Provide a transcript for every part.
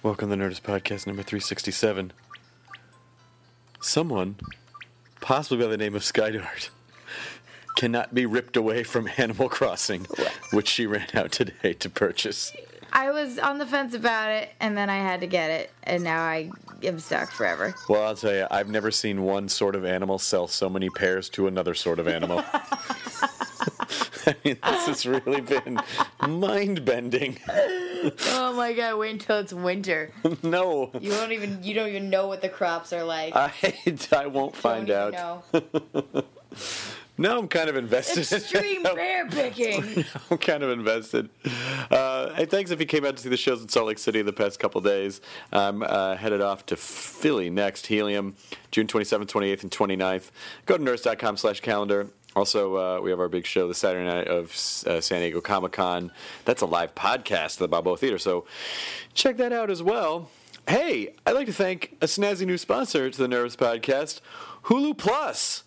Welcome to the Nerdist Podcast number 367. Someone, possibly by the name of Skydart, cannot be ripped away from Animal Crossing, which she ran out today to purchase. I was on the fence about it, and then I had to get it, and now I am stuck forever. Well, I'll tell you, I've never seen one sort of animal sell so many pairs to another sort of animal. I mean, this has really been mind bending. Oh my god! Wait until it's winter. no, You don't even you don't even know what the crops are like. I, I won't find out. even know. No, I'm kind of invested. Extreme bear picking. I'm kind of invested. Uh, hey, thanks if you came out to see the shows in Salt Lake City the past couple days. I'm uh, headed off to Philly next, Helium, June 27th, 28th, and 29th. Go to nurse.com slash calendar. Also, uh, we have our big show the Saturday night of uh, San Diego Comic Con. That's a live podcast at the Balboa Theater, so check that out as well. Hey, I'd like to thank a snazzy new sponsor to the Nerdist Podcast, Hulu Plus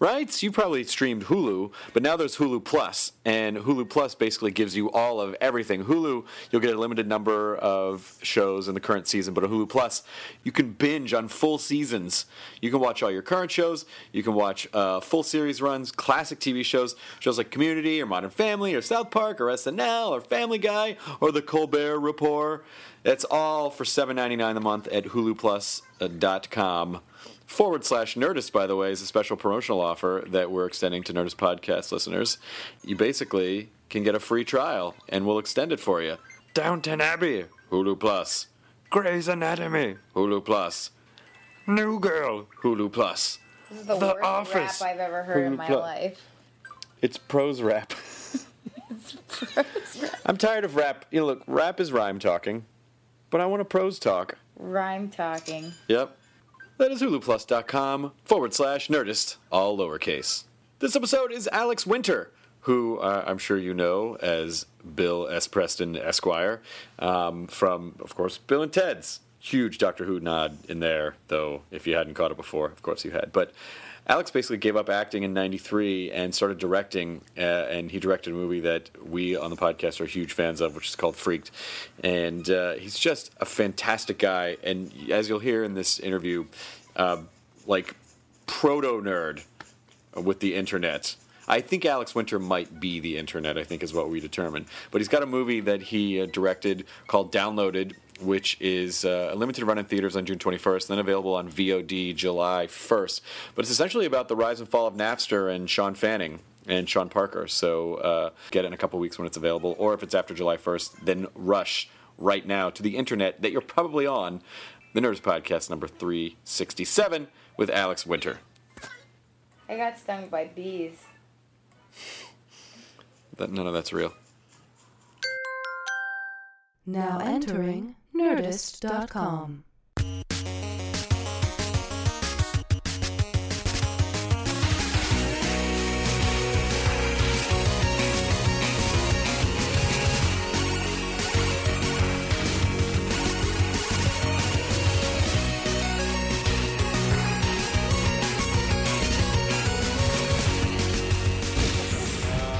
right? You probably streamed Hulu, but now there's Hulu Plus, and Hulu Plus basically gives you all of everything. Hulu, you'll get a limited number of shows in the current season, but on Hulu Plus, you can binge on full seasons. You can watch all your current shows. You can watch uh, full series runs, classic TV shows, shows like Community or Modern Family or South Park or SNL or Family Guy or The Colbert Report. It's all for $7.99 a month at HuluPlus.com forward slash Nerdist, by the way, is a special promotional offer that we're extending to Nerdist podcast listeners. You basically can get a free trial, and we'll extend it for you. Downton Abbey, Hulu Plus. Grey's Anatomy, Hulu Plus. New Girl, Hulu Plus. This is the, The worst Office. rap I've ever heard in my Plus. life. It's prose rap. I'm tired of rap. You know, look, rap is rhyme talking, but I want a prose talk. Rhyme talking. Yep. That is huluplus.com forward slash nerdist, all lowercase. This episode is Alex Winter, who uh, I'm sure you know as Bill S. Preston Esquire, um, from, of course, Bill and Ted's. Huge Doctor Who nod in there, though, if you hadn't caught it before, of course you had. But Alex basically gave up acting in 93 and started directing, uh, and he directed a movie that we on the podcast are huge fans of, which is called Freaked. And uh, he's just a fantastic guy. And as you'll hear in this interview, uh, like proto nerd with the internet. I think Alex Winter might be the internet, I think is what we determined. But he's got a movie that he uh, directed called Downloaded, which is uh, a limited run in theaters on June 21st, then available on VOD July 1st. But it's essentially about the rise and fall of Napster and Shawn Fanning and Sean Parker. So uh, get it in a couple weeks when it's available, or if it's after July 1st, then rush right now to the internet that you're probably on, the Nerdist Podcast number 367 with Alex Winter. I got stung by bees. That, none of that's real. Now entering Nerdist.com.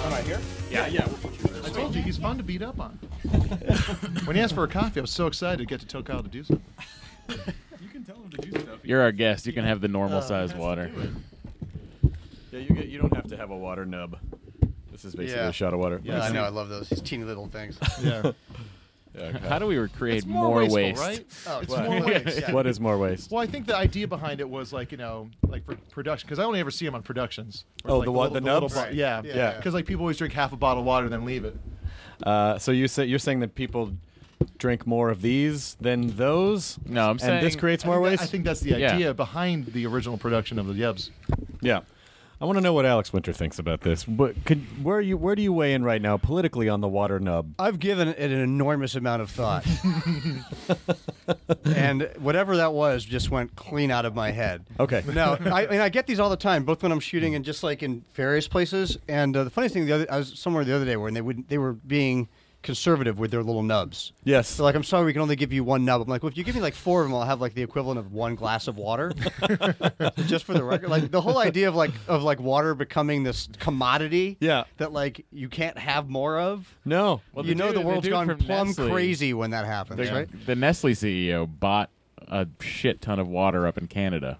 Am I here? Yeah, yeah. I told you he's fun to beat up on. When he asked for a coffee, I was so excited to get to tell Kyle to do something. You can tell him to do stuff. You're our guest. You can have the normal size water. Yeah, you get. You don't have to have a water nub. This is basically Yeah. a shot of water. Yeah, I know. I love those. These teeny little things. Yeah. How do we recreate It's more, more, wasteful, waste? right? Oh, it's what? more waste. yeah. What is more waste? Well, I think the idea behind it was like you know, like for production, because I only ever see them on productions. Oh, it's the like what- little- the nubs? bo- Right. Yeah, Yeah, yeah. yeah. Because like people always drink half a bottle of water and then leave it. Uh, so you say you're saying that people drink more of these than those? No, I'm and saying this creates I more think that- waste. I think that's the Yeah. idea behind the original production of the Yebs. Yeah. I want to know what Alex Winter thinks about this. But could, where are you? Where do you weigh in right now politically on the water nub? I've given it an enormous amount of thought. and whatever that was just went clean out of my head. Okay. No, I, and I get these all the time, both when I'm shooting and just like in various places. And uh, the funny thing, the other, I was somewhere the other day where they would they were being conservative with their little nubs. Yes. So like, I'm sorry, we can only give you one nub. I'm like, well, if you give me like four of them, I'll have like the equivalent of one glass of water. Just for the record, like the whole idea of like of like water becoming this commodity. Yeah. That like you can't have more of. no. Well, you know dude- the world's gone from plumb Nestle- crazy when that happens, The, right? the Nestle CEO bought a shit ton of water up in Canada,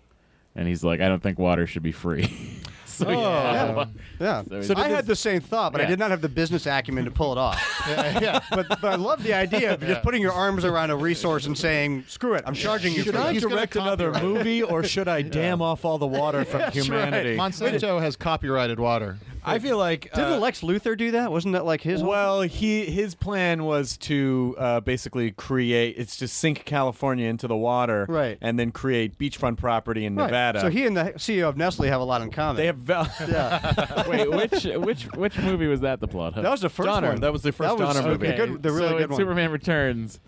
and he's like, I don't think water should be free. so yeah, oh. Yeah. So So I had the same thought, but I did not have the business acumen to pull it off. yeah. But, but I love the idea of just putting your arms around a resource and saying, "Screw it, I'm charging you." Should for I this." He's direct another movie, or should I dam off all the water from humanity? Monsanto has copyrighted water. I feel like Didn't uh, Lex Luthor do that? Wasn't that like his? whole- Well, he his plan was to uh, basically create. It's to sink California into the water, Right. and then create beachfront property in Right. Nevada. So he and the CEO of Nestle have a lot in common. they have. Val- yeah. Wait, which which which movie was that? The plot of? That was the first Donner. one. That was the first That was Donner movie. The, good, the really so good one. Superman Returns,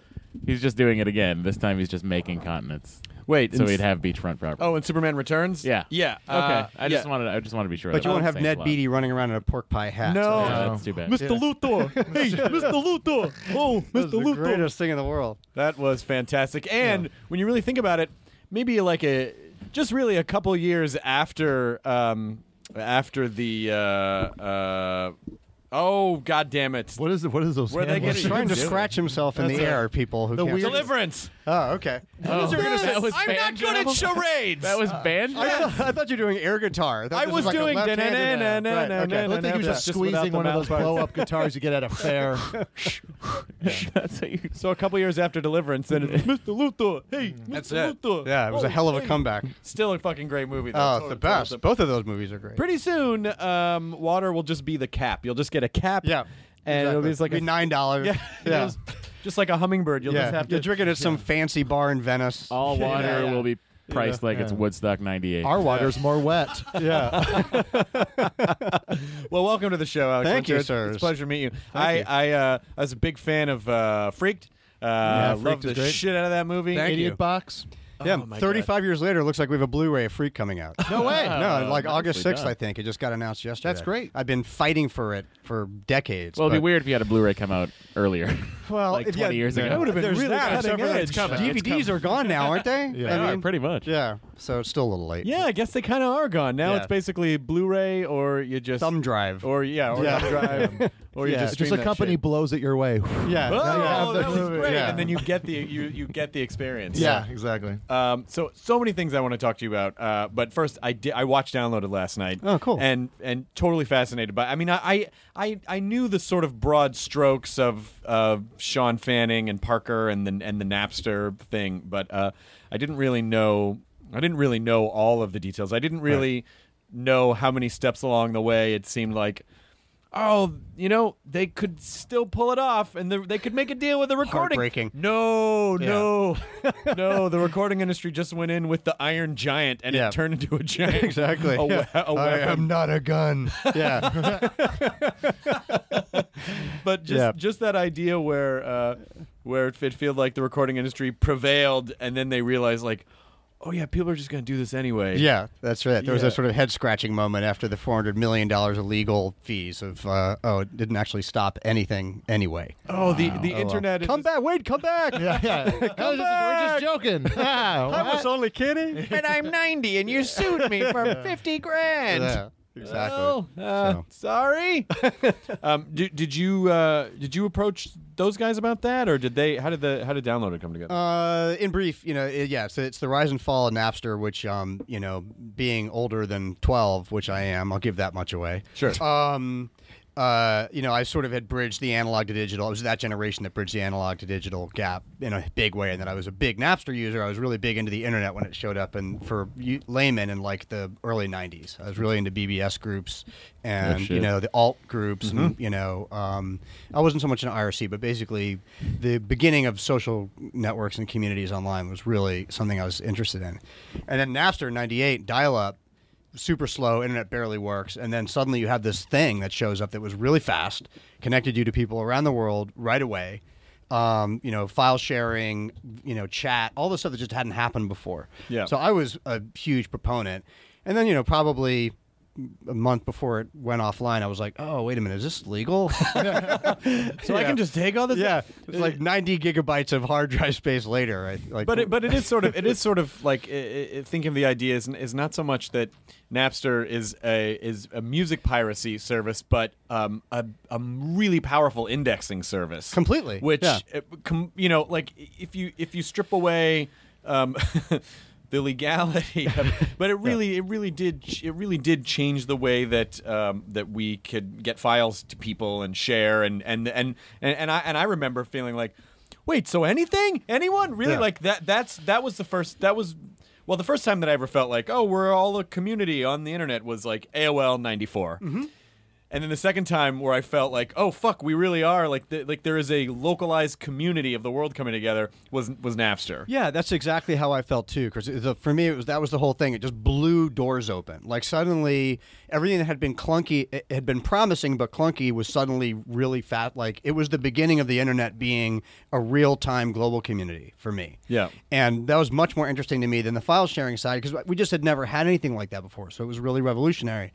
he's just doing it again. This time he's just making continents. Wait, So in he'd have beachfront property. Oh, and Superman Returns. yeah, yeah. Okay, uh, I just yeah. wanted I just wanted to be sure. but you won't have Ned. Beatty running around in a pork pie hat. No. Yeah, that's too bad. Mr. Luthor. Hey, Mr. Luthor. Oh, That's Mr. the Luthor. greatest thing in the world. That was fantastic. And when you really think about it, maybe like a just really a couple years after um after the uh uh oh god damn it. What is it? What is those? Where they hand get He's trying to scratch himself in That's the air. People who the can't. weird- Deliverance. Oh, okay. Oh, that was I'm not good at charades. That was banjo. I, thought, I thought you were doing air guitar. thought I this was like doing da-na-na-na-na-na-na-na. I don't think he was just Just squeezing one of those blow-up guitars you get at a fair. That's how you. So a couple years after Deliverance, then it's Mr. Luthor. Hey, That's Mr. it. Luthor. Yeah, it was a hell of a hey. comeback. Still a fucking great movie. Though. Oh, it's the best. Both of those movies are great. Pretty soon, um, water will just be the cap. You'll just get a cap. Yeah. and it'll be just like Be nine dollars. Yeah, yeah. Just, just like a hummingbird. You'll yeah. just have You're to drinking at some fancy bar in Venice. All water Yeah, yeah. will be priced like it's Woodstock '98. Our water's more wet. yeah. Well, welcome to the show, Alex. Thank you, Winter. It's- sirs. It's a pleasure to meet you. I you. I, uh, I was a big fan of uh, Freaked. Uh, Freaked loved is the great. shit out of that movie. Thank Idiot you. box. Oh yeah. Oh, my 35 years later, it looks like we have a Blu-ray of Freak coming out. No way. no, like August 6th, done. I think. It just got announced yesterday. That's great. I've been fighting for it for decades. well, it'd be weird if you had a Blu-ray come out earlier. Well, like 20 you- years ago. That would have been There's really that, cutting except edge. it's coming. It's DVDs are gone now, aren't they? Yeah. I mean, pretty much. Yeah, so it's still a little late. Yeah, I guess they kind of are gone now. Yeah. It's basically Blu-ray, or you just Thumb drive. or yeah, or Yeah. thumb drive, or you just Just stream a that company shit. blows it your way. yeah. Oh, Now you have the that was great. Yeah. And then you get the you you get the experience. Yeah, exactly. Um, so so many things I want to talk to you about. Uh, but first, I did I watched downloaded last night. Oh, cool. And and totally fascinated by. I mean, I I I knew the sort of broad strokes of of Shawn Fanning and Parker and the and the Napster thing, but uh, I didn't really know. I didn't really know all of the details. I didn't really know how many steps along the way it seemed like. Oh, you know, they could still pull it off, and the, they could make a deal with the recording. Heartbreaking. No, Yeah. no, no. The recording industry just went in with the Iron Giant, and Yeah. it turned into a giant. Exactly. A, Yeah. a I weapon. am not a gun. Yeah. but just just that idea where uh, where it it felt like the recording industry prevailed, and then they realized like, oh yeah, people are just going to do this anyway. yeah, that's right. There was Yeah. a sort of head scratching moment after the $400 million of legal fees of, uh, oh, it didn't actually stop anything anyway. Oh, the the Oh, well. internet. is Come just- back. Wait, come back. Yeah, yeah. I was just, we're just joking. I was only kidding. And I'm 90, and you sued me for 50 grand. Yeah, exactly. Well, uh, So. sorry. um, did, did you uh, did you approach those guys about that, or did they? How did the how did Downloaded come together? Uh, in brief, you know, it, yeah, so it's the rise and fall of Napster, which, um, you know, being older than 12, which I am, I'll give that much away. Sure. Um, uh, you know, I sort of had bridged the analog to digital. It was that generation that bridged the analog to digital gap in a big way. And then I was a big Napster user. I was really big into the internet when it showed up, and for laymen in like the early '90s, I was really into BBS groups and shit. you know the alt groups, and you know, um, I wasn't so much an IRC, but basically the beginning of social networks and communities online was really something I was interested in. And then Napster '98, dial-up super slow, internet barely works, and then suddenly you have this thing that shows up that was really fast, connected you to people around the world right away. Um, you know, file sharing, you know, chat, all the stuff that just hadn't happened before. Yeah. So I was a huge proponent, and then you know, probably a month before it went offline, I was like, oh wait a minute, is this legal? So I can just take all this. yeah, it's like 90 gigabytes of hard drive space later. I, like, But it, but it is sort of it is sort of like i i thinking of the idea is, is not so much that Napster is a is a music piracy service, but um, a a really powerful indexing service. Completely, Which yeah. uh, com, you know, like if you if you strip away. Um, The legality, of it, but it really, it really did, it really did change the way that um, that we could get files to people and share, and and and and, and I and I remember feeling like, wait, so anything, anyone, really, Yeah. like that? That's that was the first. That was well, the first time that I ever felt like, oh, we're all a community on the internet was like AOL '94. Mm-hmm. And then the second time where I felt like, oh fuck, we really are like the, like there is a localized community of the world coming together was was Napster. Yeah, that's exactly how I felt too. Because for me, it was that was the whole thing. It just blew doors open. Like suddenly, everything that had been clunky, it had been promising but clunky, was suddenly really fat. Like it was the beginning of the internet being a real time global community for me. Yeah. and that was much more interesting to me than the file sharing side because we just had never had anything like that before. So it was really revolutionary.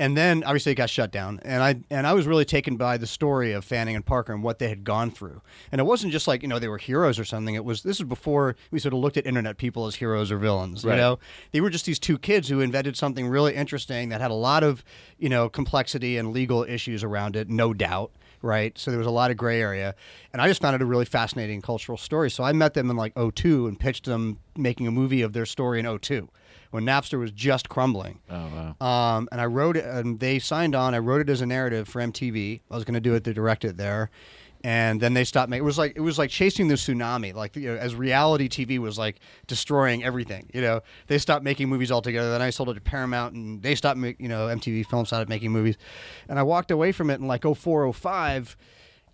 And then obviously it got shut down, and I and I was really taken by the story of Fanning and Parker and what they had gone through. And it wasn't just like you know they were heroes or something. It was this was before we sort of looked at internet people as heroes or villains. You know, they were just these two kids who invented something really interesting that had a lot of you know complexity and legal issues around it, no doubt. Right, so there was a lot of gray area, and I just found it a really fascinating cultural story. So I met them in like 02 and pitched them making a movie of their story in 02 when Napster was just crumbling. Oh wow. Um, and I wrote it, and they signed on. I wrote it as a narrative for MTV. I was going to do it to direct it there, and then they stopped making. It was like it was like chasing the tsunami. Like you know, as reality TV was like destroying everything. You know, they stopped making movies altogether. Then I sold it to Paramount, and they stopped. Make, you know, MTV Films started making movies, and I walked away from it in like 04, 05.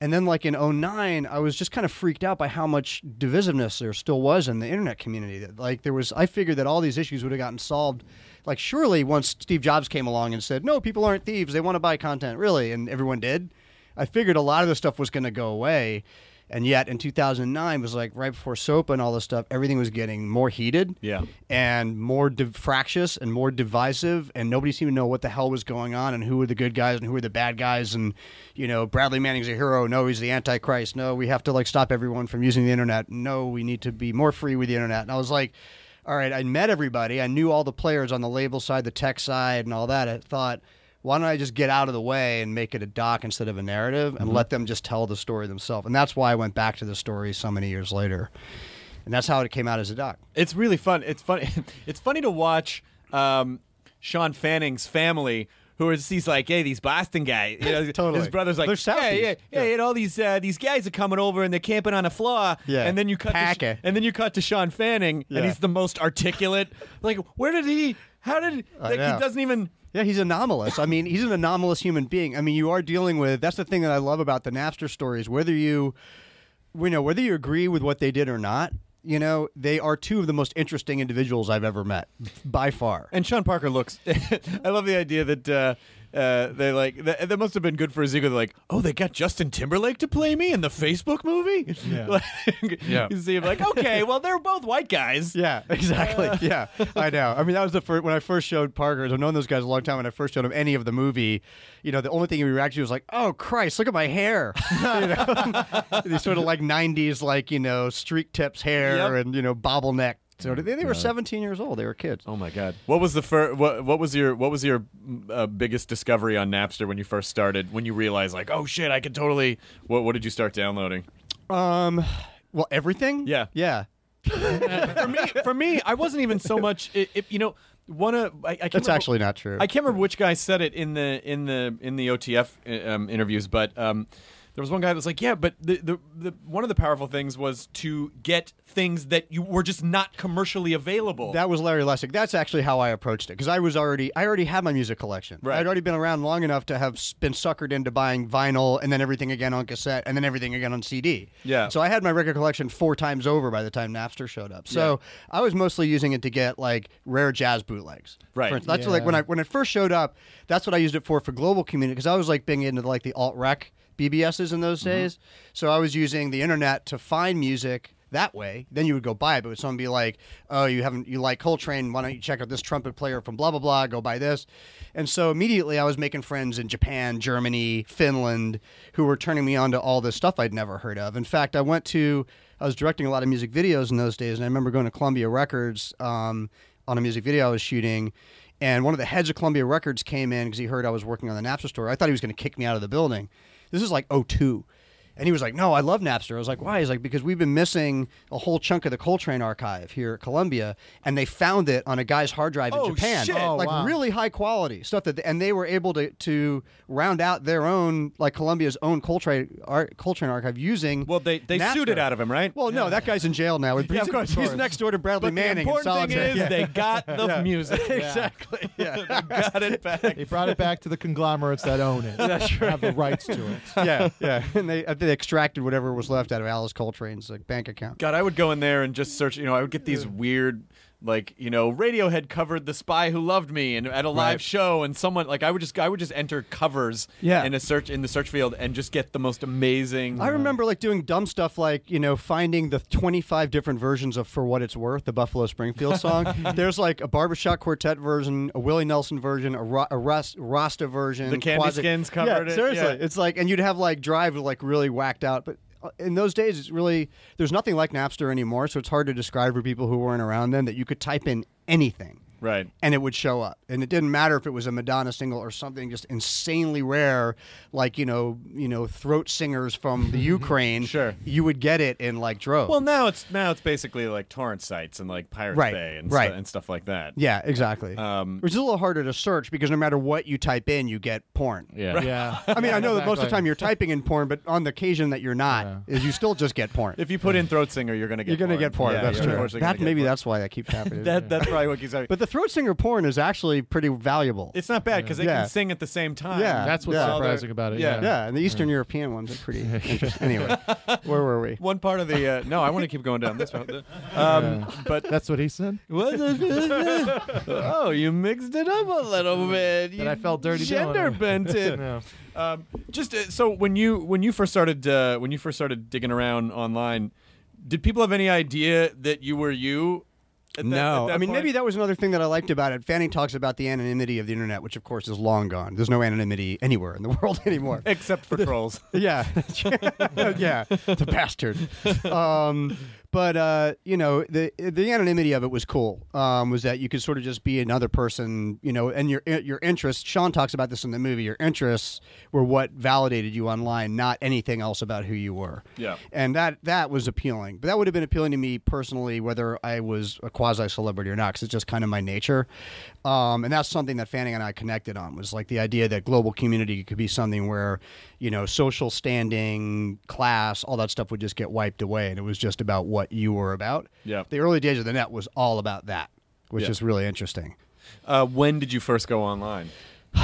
And then, like in 09, I was just kind of freaked out by how much divisiveness there still was in the internet community. That like there was, I figured that all these issues would have gotten solved. Like surely once Steve Jobs came along and said, "No, people aren't thieves; they want to buy content." Really, and everyone did. I figured a lot of this stuff was going to go away, and yet in 2009 was like right before SOPA and all this stuff. Everything was getting more heated, Yeah. and more div- fractious and more divisive, and nobody seemed to know what the hell was going on and who were the good guys and who were the bad guys. And you know, Bradley Manning's a hero. No, he's the Antichrist. No, we have to like stop everyone from using the internet. No, we need to be more free with the internet. And I was like, all right, I met everybody. I knew all the players on the label side, the tech side, and all that. I thought. Why don't I just get out of the way and make it a doc instead of a narrative and let them just tell the story themselves? And that's why I went back to the story so many years later. And that's how it came out as a doc. It's really fun. It's funny. It's funny to watch um, Shawn Fanning's family. Who is he's like, hey, these Boston guys. You know, Totally. His brother's like, yeah, yeah, yeah, Yeah. And all these uh, these guys are coming over and they're camping on a floor. Yeah. And then you cut. To, and then you cut to Shawn Fanning, and he's the most articulate. like, where did he? How did? Like, he doesn't even. Yeah, he's anomalous. I mean, he's an anomalous human being. I mean, you are dealing with that's the thing that I love about the Napster stories. Whether you, you know, whether you agree with what they did or not, you know, they are two of the most interesting individuals I've ever met, by far. And Sean Parker looks. I love the idea that uh, uh, they like that, that must have been good for ego. They're like, oh, they got Justin Timberlake to play me in the Facebook movie. Yeah. like, Yeah. You see him like, okay, well, they're both white guys. Yeah, exactly. yeah, I know. I mean, that was the first when I first showed Parker. I've known those guys a long time. When I first showed him any of the movie, you know, the only thing he reacted to was like, "Oh Christ, look at my hair!" you know, these sort of like '90s, like you know, streak tips hair Yep. and you know, bobbleneck. So they, they were 17 years old. They were kids. Oh my God! What was the fir- what, what was your what was your uh, biggest discovery on Napster when you first started? When you realized like, oh shit, I could totally. What what did you start downloading? Um, well, everything. Yeah. yeah. for me, for me, I wasn't even so much. It, it, you know, one of I, I can't That's remember- actually not true. I can't remember which guy said it in the in the in the OTF um, interviews, but um, there was one guy that was like, "Yeah, but the, the the one of the powerful things was to get things that you were just not commercially available." That was Larry Lessig. That's actually how I approached it because I was already I already had my music collection. Right. I'd already been around long enough to have been suckered into buying vinyl and then everything again on cassette and then everything again on CD. Yeah. So I had my record collection four times over by the time Napster showed up. So I was mostly using it to get like rare jazz bootlegs. Right. For instance, that's like when I when it first showed up. That's what I used it for for global community because I was like being into like the alt rec BBSs in those days. So I was using the internet to find music that way, then you would go buy it. But would someone be like, "Oh, you haven't you like Coltrane? Why don't you check out this trumpet player from blah blah blah? Go buy this." And so immediately I was making friends in Japan, Germany, Finland, who were turning me on to all this stuff I'd never heard of. In fact, I went to I was directing a lot of music videos in those days, and I remember going to Columbia Records um, on a music video I was shooting. And one of the heads of Columbia Records came in because he heard I was working on the Napster store. I thought he was going to kick me out of the building. This is like 02. And he was like, "No, I love Napster." I was like, "Why?" He's like, "Because we've been missing a whole chunk of the Coltrane archive here at Columbia, and they found it on a guy's hard drive Oh, in Japan, shit. Oh, like wow. really high quality stuff that, and they were able to to round out their own, like Columbia's own Coltrane ar- Coltrane archive using. Well, they they Napster. sued it out of him, right? Well, no, that guy's in jail now. Yeah, of course. He's next door to Bradley but the Manning. in important thing is Yeah. they got the music. exactly. Yeah. they got it back. They brought it back to the conglomerates that own it. That's right. Have the rights to it. yeah, yeah. And they they extracted whatever was left out of Alice Coltrane's like, bank account. God, I would go in there and just search. You know, I would get these weird, like you know, Radiohead covered "The Spy Who Loved Me" and at a live Right. show, and someone like I would just I would just enter covers Yeah. in a search in the search field and just get the most amazing. I remember like doing dumb stuff like you know finding the 25 different versions of "For What It's Worth," the Buffalo Springfield song. There's like a barbershop quartet version, a Willie Nelson version, a, Ra- a Ras- Rasta version. The Candy Quasi- Skins covered it. yeah, it, Seriously, yeah. it's like and you'd have like Drive like really whacked out, but. Uh, In those days, it's really there's nothing like Napster anymore, so it's hard to describe for people who weren't around then that you could type in anything right. and it would show up. And it didn't matter if it was a Madonna single or something just insanely rare, like you know, you know, throat singers from the Ukraine. Sure. you would get it in like droves. Well, now it's now it's basically like torrent sites and like Pirate Right, Bay and, right. stu- and stuff like that. yeah, exactly. Um, Which is a little harder to search because no matter what you type in, you get porn. Yeah. Yeah. I mean, I know that most of the time you're typing in porn, but on the occasion that you're not, is you still just get porn. If you put in throat singer, you're gonna get you're going to porn. get porn. Yeah, that's you're true. unfortunately That, gonna get maybe porn. that's why that keeps happening. that that's probably what keeps happening. but the throat singer porn is actually pretty valuable. it's not bad because they Yeah. can sing at the same time. Yeah. That's what's Yeah. surprising about it. Yeah. Yeah. yeah, and the Eastern European ones are pretty interesting. Anyway, where were we? One part of the uh, no, I want to keep going down this one. Um, but That's what he said. What the- oh, you mixed it up a little bit. You And I felt dirty doing Gender it. bent it. Yeah. um, just uh, so when you when you first started uh, when you first started digging around online, did people have any idea that you were you? At that- No, I mean point? maybe that was another thing that I liked about it. Fanning talks about the anonymity of the internet, which of course is long gone. There's no anonymity anywhere in the world anymore. except for trolls. yeah, yeah, the bastard. Um, but uh, you know, the the anonymity of it was cool. Um, was that you could sort of just be another person, you know, and your your interests. Sean talks about this in the movie. Your interests were what validated you online, not anything else about who you were. Yeah. and that that was appealing. But that would have been appealing to me personally, whether I was a quasi celebrity or not, because it's just kind of my nature. Um, and that's something that Fanning and I connected on was like the idea that global community could be something where, you know, social standing, class, all that stuff would just get wiped away, and it was just about what you were about. Yeah. the early days of the net was all about that, which Yeah. is really interesting. Uh, when did you first go online?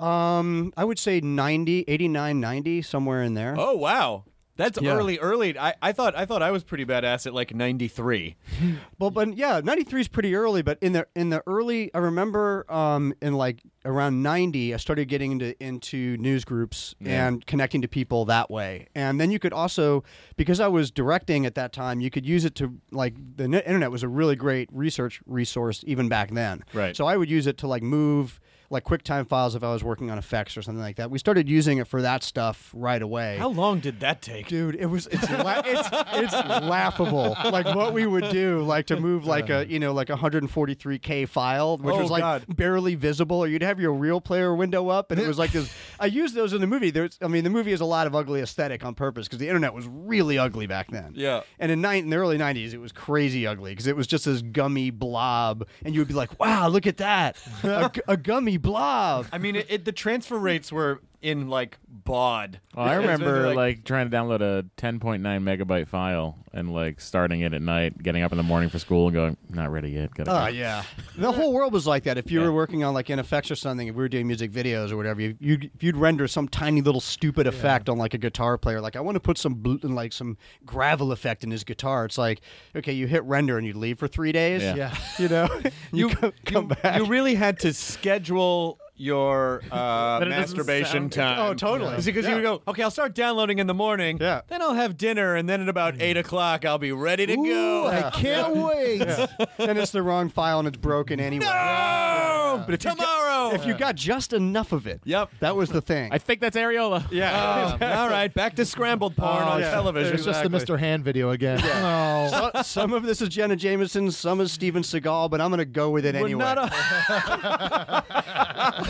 Um, I would say 90, 89, 90, somewhere in there. Oh wow, that's Yeah. early. Early. I, I thought I thought I was pretty badass at like ninety three. Well, but yeah, '93 is pretty early. But in the in the early, I remember um, in like around '90, I started getting into into news groups and connecting to people that way. And then you could also, because I was directing at that time, you could use it to like the internet was a really great research resource even back then. Right. So I would use it to like move like QuickTime files if I was working on effects or something like that. We started using it for that stuff right away. How long did that take? Dude, it was it's la- it's it's laughable. Like what we would do, like to move like a you know like a 143k file, which Oh, was like God. barely visible, or you'd have your real player window up, and it was like this. I used those in the movie. There's, I mean, the movie has a lot of ugly aesthetic on purpose because the internet was really ugly back then. Yeah. And in, nine, in the early 90s, it was crazy ugly because it was just this gummy blob, and you would be like, "Wow, look at that, a, a gummy blob." I mean, it, it, the transfer rates were in like baud. Oh, I remember like- like, trying to download a 10.9 megabyte file and like starting it at night, getting up in the morning for school and going, not ready yet. Gotta Oh go." Ah, yeah, the whole world was like that. If you Yeah. were working on like NFX or something, if we were doing music videos or whatever, you, you'd you'd render some tiny little stupid effect on like a guitar player. Like I want to put some bl- like some gravel effect in his guitar. It's like okay, you hit render and you leave for three days. Yeah. Yeah. you know, you, you come, come you, back. you really had to schedule your uh, But it doesn't masturbation sound- time. Oh, totally. Because Yeah. you would go, okay, I'll start downloading in the morning. Yeah. Then I'll have dinner, and then at about eight o'clock, I'll be ready to go. I can't wait. and it's the wrong file and it's broken anyway. No! But if you Tomorrow. If you got just enough of it, Yep. that was the thing. I think that's areola. yeah. Um, all right, back to scrambled porn Oh, on yeah. television. It's just the Mr. Hand video again. Oh. So- some of this is Jenna Jameson, some is Steven Seagal, but I'm going to go with it We're anyway. not a-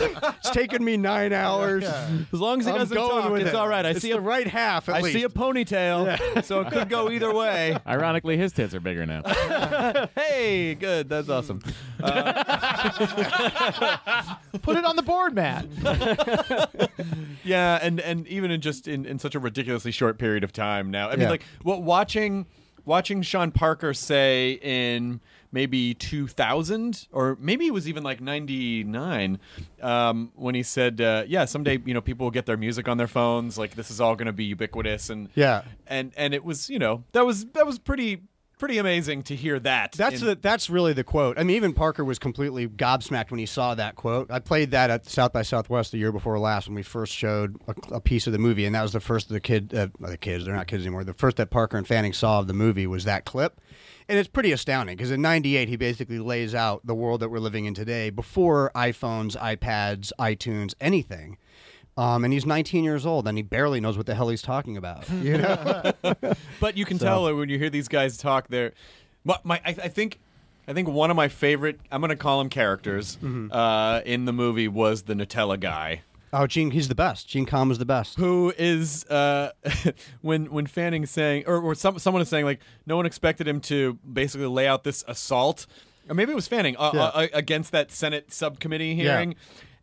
it's taken me nine hours. as long as he I'm doesn't going talk, with it's it. all right. I It's see the a right half. At I least. see a ponytail, so it could go either way. Ironically, his tits are bigger now. Hey, good. That's awesome. Uh, Put it on the board, Matt. Yeah, and and even in just in, in such a ridiculously short period of time now. I mean, Yeah. like what watching watching Sean Parker say in maybe 2000 or maybe it was even like 99 um, when he said uh, yeah someday you know people will get their music on their phones like this is all going to be ubiquitous and Yeah. and and it was you know that was that was pretty pretty amazing to hear that That's in- the, that's really the quote. I mean, even Parker was completely gobsmacked when he saw that quote. I played that at South by Southwest the year before last when we first showed a, a piece of the movie, and that was the first of the kid, uh, the kids. They're not kids anymore. The first that Parker and Fanning saw of the movie was that clip, and it's pretty astounding because in '98 he basically lays out the world that we're living in today before iPhones, iPads, iTunes, anything. Um, and he's 19 years old, and he barely knows what the hell he's talking about. You know? But you can tell when you hear these guys talk. They're my, my I, I think I think one of my favorite. I'm going to call him characters Mm-hmm. uh, in the movie was the Gnutella guy. oh, Gene, he's the best. Gene Kan is the best. Who is uh, when when Fanning's saying or, or some, someone is saying like no one expected him to basically lay out this assault or maybe it was Fanning uh, Yeah. uh, against that Senate subcommittee Yeah.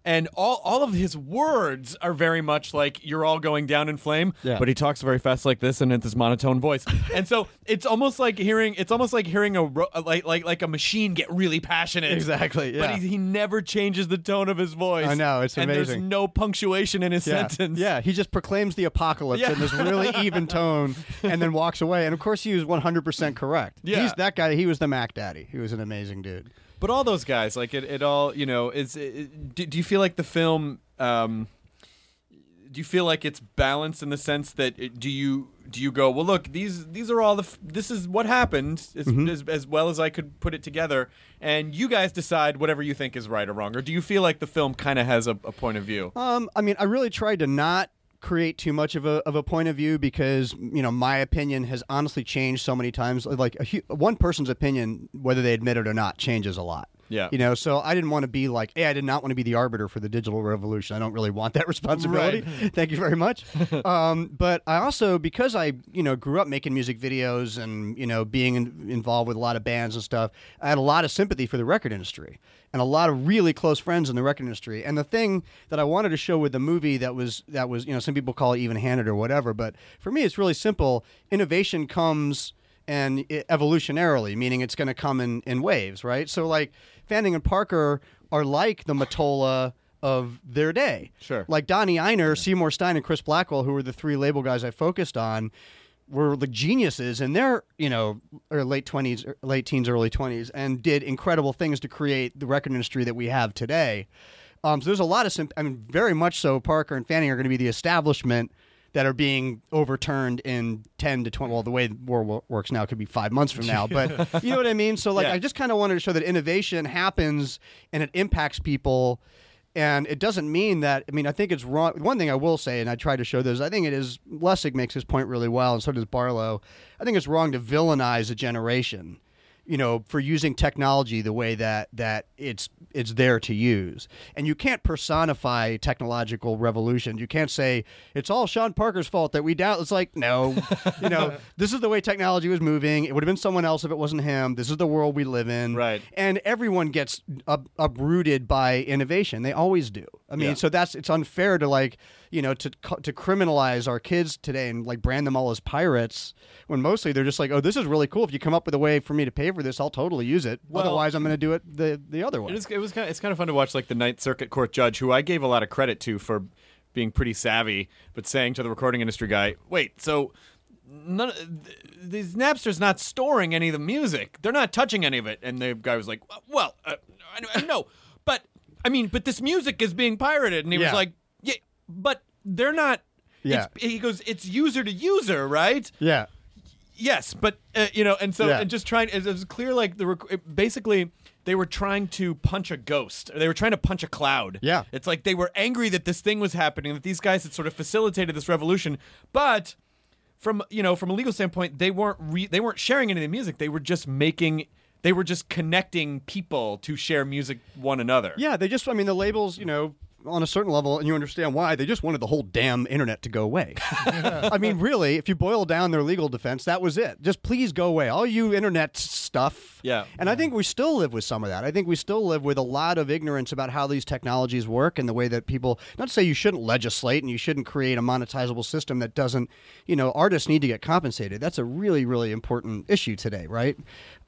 And all, all of his words are very much like you're all going down in flame, Yeah. but he talks very fast like this and in this monotone voice. and so it's almost like hearing it's almost like hearing a ro- like like like a machine get really passionate. Exactly, yeah. But he, he never changes the tone of his voice. I know, it's and there's amazing. no punctuation in his Yeah. sentence. Yeah, he just proclaims the apocalypse Yeah. in this really even tone and then walks away. And of course, he was 100% correct. Yeah. He's that guy. He was the Mac Daddy. He was an amazing dude. But all those guys, like it, it all, you know, is. It, do, do you feel like the film? Um, do you feel like it's balanced in the sense that it, do you do you go well? Look, these these are all the. F- this is what happened as, Mm-hmm. as, as well as I could put it together, and you guys decide whatever you think is right or wrong, or do you feel like the film kind of has a, a point of view? Um, I mean, I really tried to not create too much of a of a point of view because you know my opinion has honestly changed so many times. Like a, one person's opinion, whether they admit it or not, changes a lot. Yeah. You know, so I didn't want to be like, hey, I did not want to be the arbiter for the digital revolution. I don't really want that responsibility. Thank you very much. um, but I also, because I, you know, grew up making music videos and, you know, being in, involved with a lot of bands and stuff, I had a lot of sympathy for the record industry and a lot of really close friends in the record industry. And the thing that I wanted to show with the movie that was, that was, you know, some people call it even handed or whatever, but for me, it's really simple. Innovation comes and i- evolutionarily, meaning it's going to come in, in waves, right? So, like, Fanning and Parker are like the Matola of their day. Sure. Like Donnie Ienner, Seymour Stein, and Chris Blackwell, who were the three label guys I focused on, were the geniuses in their, you know, or late 20s, late teens, early 20s, and did incredible things to create the record industry that we have today. Um, so there's a lot of, sim- I mean, very much so. Parker and Fanning are going to be the establishment that are being overturned in 10 to 20 well the way the world works now could be five months from now but you know what i mean? So like Yeah. i just kind of wanted to show that innovation happens and it impacts people. And it doesn't mean that i mean i think it's wrong one thing i will say and i try to show this i think it is lessig makes his point really well and so does barlow. I think it's wrong to villainize a generation you know, for using technology the way that that it's it's there to use. And you can't personify technological revolution. You can't say it's all Sean Parker's fault that we doubt. It's like no, you know, this is the way technology was moving. It would have been someone else if it wasn't him. This is the world we live in. Right. And everyone gets up, uprooted by innovation. They always do. I mean, Yeah. so that's it's unfair to like you know to to criminalize our kids today and like brand them all as pirates when mostly they're just like, oh, this is really cool. If you come up with a way for me to pay for this, I'll totally use it. Well- Otherwise, I'm going to do it the the other way. It, is, it was kind of, it's kind of fun to watch like the Ninth Circuit Court judge, who I gave a lot of credit to for being pretty savvy, but saying to the recording industry guy, "Wait, so none th- these Napster's not storing any of the music; they're not touching any of it." And the guy was like, "Well, uh, I- I- no, but." I mean, but this music is being pirated, and he Yeah. was like, but they're not. Yeah. It's, he goes, it's user to user, right? Yeah. Yes, but uh, you know, and so Yeah. and just trying. It was clear, like the rec- basically they were trying to punch a ghost. Or They were trying to punch a cloud. Yeah. it's like they were angry that this thing was happening, that these guys had sort of facilitated this revolution, but from you know from a legal standpoint, they weren't re- they weren't sharing any of the music. They were just making. They were just connecting people to share music one another. Yeah, they just, I mean, the labels, you know, on a certain level, and you understand why, they just wanted the whole damn internet to go away. I mean, really, if you boil down their legal defense, that was it. Just please go away. All you internet stuff. Yeah. And I think we still live with some of that. I think we still live with a lot of ignorance about how these technologies work and the way that people, not to say you shouldn't legislate and you shouldn't create a monetizable system that doesn't, you know, artists need to get compensated. That's a really, really important issue today, right?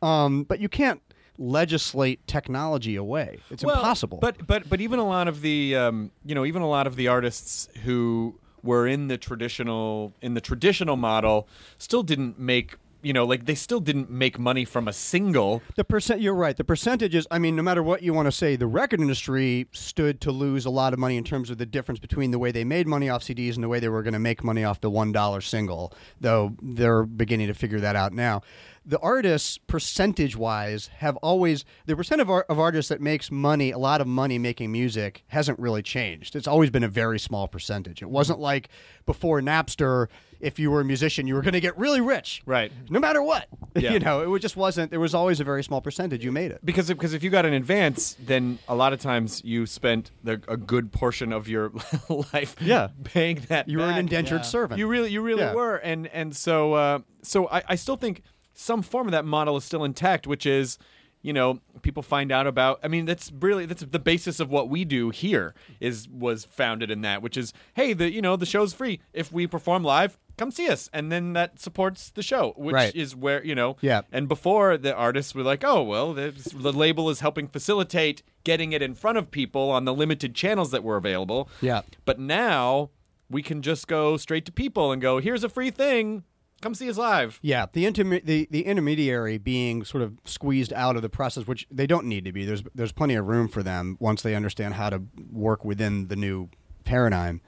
Um, but you can't legislate technology away. It's Well, impossible. But but but even a lot of the um, you know even a lot of the artists who were in the traditional in the traditional model still didn't make you know like they still didn't make money from a single. The percent, you're right. The percentages. I mean, no matter what you want to say, the record industry stood to lose a lot of money in terms of the difference between the way they made money off CDs and the way they were going to make money off the one dollar single. Though they're beginning to figure that out now. The artists, percentage wise, have always the percent of, art, of artists that makes money, a lot of money making music, hasn't really changed. It's always been a very small percentage. It wasn't like before Napster. If you were a musician, you were going to get really rich, Right. No matter what, Yeah. you know, it just wasn't. There was always a very small percentage. You made it. Because if, because if you got an advance, then a lot of times you spent the, a good portion of your life Yeah. paying that. You were an back. indentured servant. You really, you really Yeah. were, and and so uh, so I, I still think some form of that model is still intact, which is, you know, people find out about. I mean, that's really that's the basis of what we do here is was founded in that, which is, hey, the you know the show's free if we perform live. Come see us, and then that supports the show, which Right. is where you know. Yeah. And before the artists were like, oh well, the, the label is helping facilitate getting it in front of people on the limited channels that were available. Yeah. But now we can just go straight to people and go, here's a free thing. Come see us live. Yeah, the, interme- the the intermediary being sort of squeezed out of the process, which they don't need to be. There's there's plenty of room for them once they understand how to work within the new paradigm.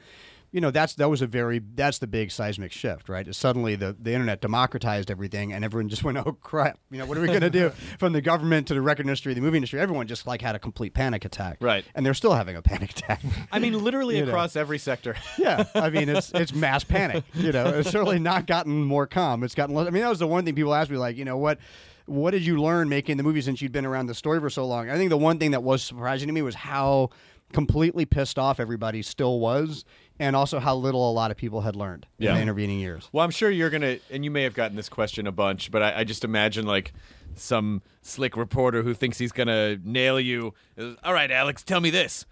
You know, that's that was a very that's the big seismic shift, right? Suddenly the, the internet democratized everything, and everyone just went, "Oh crap! You know, what are we going to do?" From the government to the record industry, the movie industry, everyone just like had a complete panic attack, Right. And they're still having a panic attack. I mean, literally You know. across every sector. Yeah, I mean it's it's mass panic. You know, it's certainly not gotten more calm. It's gotten less. I mean, that was the one thing people asked me, like, you know, what what did you learn making the movie since you'd been around the story for so long? I think the one thing that was surprising to me was how completely pissed off everybody still was, and also how little a lot of people had learned in Yeah. the intervening years. Well, I'm sure you're gonna, and you may have gotten this question a bunch, but I, I just imagine like some slick reporter who thinks he's gonna nail you. All right, Alex, tell me this: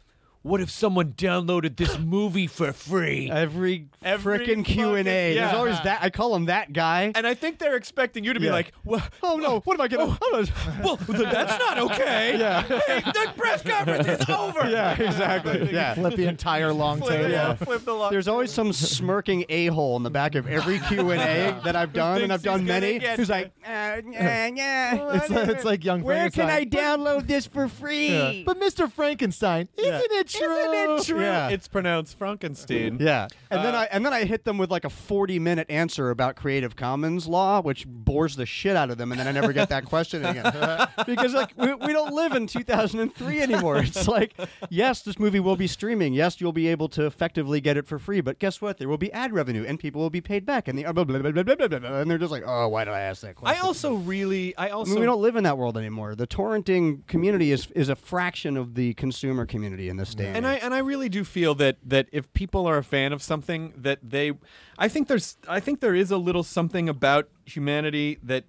What if someone downloaded this movie for free? Every, Every frickin' Q and A. fucking- yeah. There's always that. I call him that guy. and I think they're expecting you to be Yeah. like, well, oh no! What am I getting? well, th- that's not okay. Yeah. Hey, the press conference is over. yeah, exactly. Yeah. Flip the entire long Flip, tape. yeah. flip the long. There's always some smirking a hole in the back of every Q and A that I've done, and I've done he's gonna many. get Who's it. like, uh, yeah, yeah. It's, like- it's like young Where can I Frankenstein. download this for free? Yeah. But Mr. Frankenstein, isn't it true? Isn't it true? Yeah. It's pronounced Frankenstein. Yeah, and then Uh, I and then I hit them with like a forty-minute answer about Creative Commons law, which bores the shit out of them, and then I never get that question again because like we, we don't live in 2003 anymore. It's like, yes, this movie will be streaming. Yes, you'll be able to effectively get it for free, but guess what? There will be ad revenue, and people will be paid back, and the blah, blah, blah, blah, blah, blah, blah, blah. and they're just like, oh, why did I ask that question? I also really, I I also, mean, we don't live in that world anymore. The torrenting community is is a fraction of the consumer community in this and I and I really do feel that that if people are a fan of something, that they, I think there's, I think there is a little something about humanity that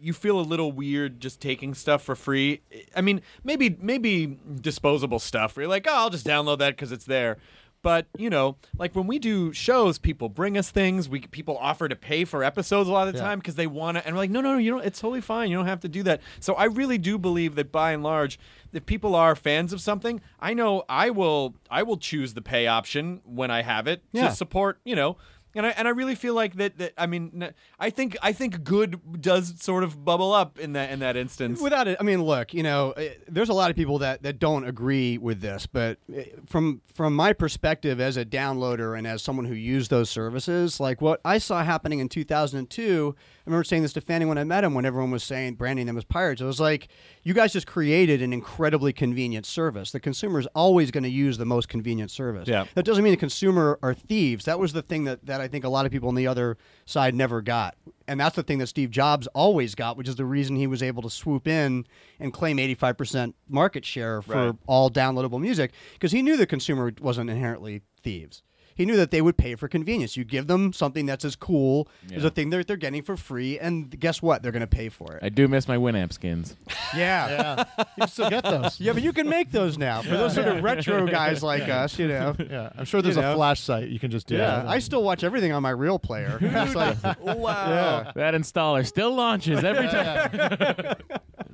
you feel a little weird just taking stuff for free. I mean, maybe maybe disposable stuff. Where you're like, oh, I'll just download that because it's there. But you know, like when we do shows, people bring us things. We people offer to pay for episodes a lot of the Yeah. time because they want to, and we're like, no, no, no, you don't. It's totally fine. You don't have to do that. So I really do believe that by and large, if people are fans of something, I know I will. I will choose the pay option when I have it Yeah. to support. You know. And I and I really feel like that. that I mean, n- I think I think good does sort of bubble up in that in that instance. Without it, I mean, look, you know, eh, there's a lot of people that, that don't agree with this, but eh, from from my perspective as a downloader and as someone who used those services, like what I saw happening in 2002, I remember saying this to Fanning when I met him when everyone was saying branding them as pirates. It was like you guys just created an incredibly convenient service. The consumer is always going to use the most convenient service. Yeah. That doesn't mean the consumer are thieves. That was the thing that, that I think a lot of people on the other side never got. And that's the thing that Steve Jobs always got, which is the reason he was able to swoop in and claim 85% market share for Right. all downloadable music because he knew the consumer wasn't inherently thieves. He knew that they would pay for convenience. You give them something that's as cool as Yeah. a thing that they're getting for free, and guess what? They're going to pay for it. I do miss my Winamp skins. yeah. Yeah, you can still get those. Yeah, but you can make those now for those sort of retro guys like us, you know. Yeah, I'm sure there's You a know. flash site you can just do. Yeah, that. I still watch everything on my real player. It's like, wow. yeah, That installer still launches every time.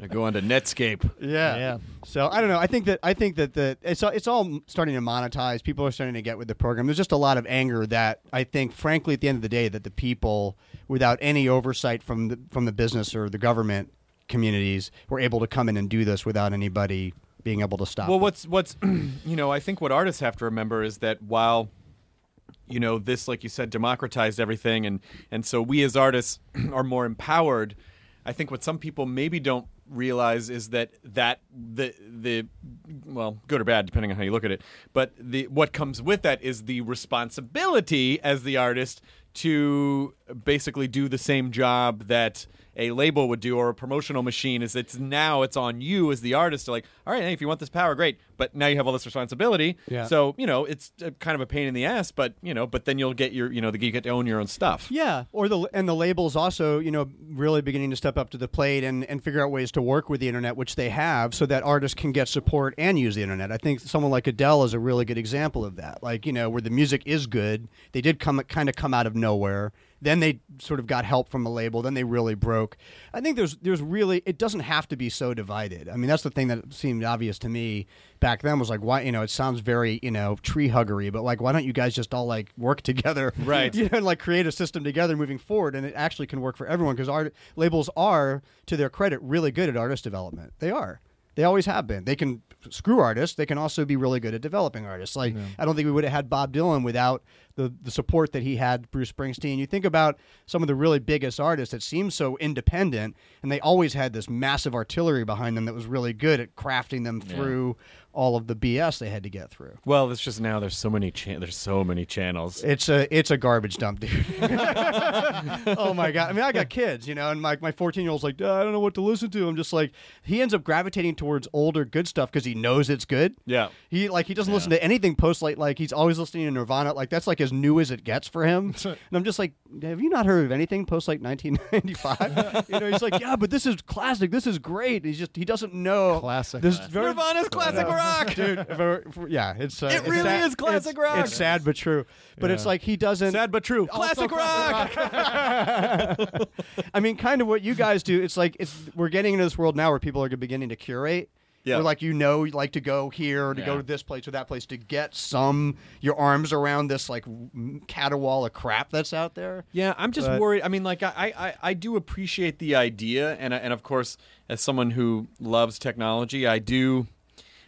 I go on to Netscape. yeah, Yeah. So I don't know. I think that I think that the it's all- it's all starting to monetize. People are starting to get with the program. There's just a lot of anger that I think, frankly, at the end of the day, that the people, without any oversight from the from the business or the government communities, were able to come in and do this without anybody being able to stop. Well, them. what's what's you know, I think what artists have to remember is that while you know this, like you said, democratized everything, and and so we as artists are more empowered. I think what some people maybe don't realize is that that the the well, good or bad, depending on how you look at it, but the what comes with that is the responsibility as the artist to basically do the same job that a label would do or a promotional machine is it's now it's on you as the artist to like all right hey, if you want this power great but now you have all this responsibility Yeah. so you know it's uh kind of a pain in the ass but you know but then you'll get your you know the, you get to own your own stuff Yeah, or the and the labels also, you know, really beginning to step up to the plate and, and figure out ways to work with the internet, which they have, so that artists can get support and use the internet. I think someone like Adele is a really good example of that. Like, you know, where the music is good, they did come kind of come out of nowhere. Then they sort of got help from a label. Then they really broke. I think there's there's really it doesn't have to be so divided. I mean, that's the thing that seemed obvious to me back then was like, why you know, it sounds very you know tree huggery, but like, why don't you guys just all like work together, Right. you know, and like create a system together moving forward, and it actually can work for everyone because art labels are, to their credit, really good at artist development. They are. They always have been. They can screw artists. They can also be really good at developing artists. Like I don't think we would have had Bob Dylan without the the support that he had Bruce Springsteen. You think about some of the really biggest artists that seem so independent, and they always had this massive artillery behind them that was really good at crafting them through all of the BS they had to get through. well it's just now there's so many cha- there's so many channels It's a it's a garbage dump, dude. oh my god! I mean, I got kids, you know, and my my fourteen year old's like, I don't know what to listen to. I'm just like, he ends up gravitating towards older good stuff because he knows it's good. Yeah. he like he doesn't listen to anything post like like he's always listening to Nirvana. Like that's like as new as it gets for him. and I'm just like, have you not heard of anything post like 1995? you know, he's like, yeah, but this is classic. This is great. He's just he doesn't know Classic. This is very Nirvana's classic rock dude. for- for- yeah, it's uh, It it's really sad- is classic it's- rock. It's sad but true. But it's like he doesn't. sad but true classic rock I mean, kind of what you guys do. It's like it's we're getting into this world now where people are beginning to curate. Yeah. Where like you know, you like to go here, to go to this place or that place to get some your arms around this like caterwaul of crap that's out there. Yeah, I'm just But- worried. I mean, like, I, I, I do appreciate the idea, and and of course, as someone who loves technology, I do,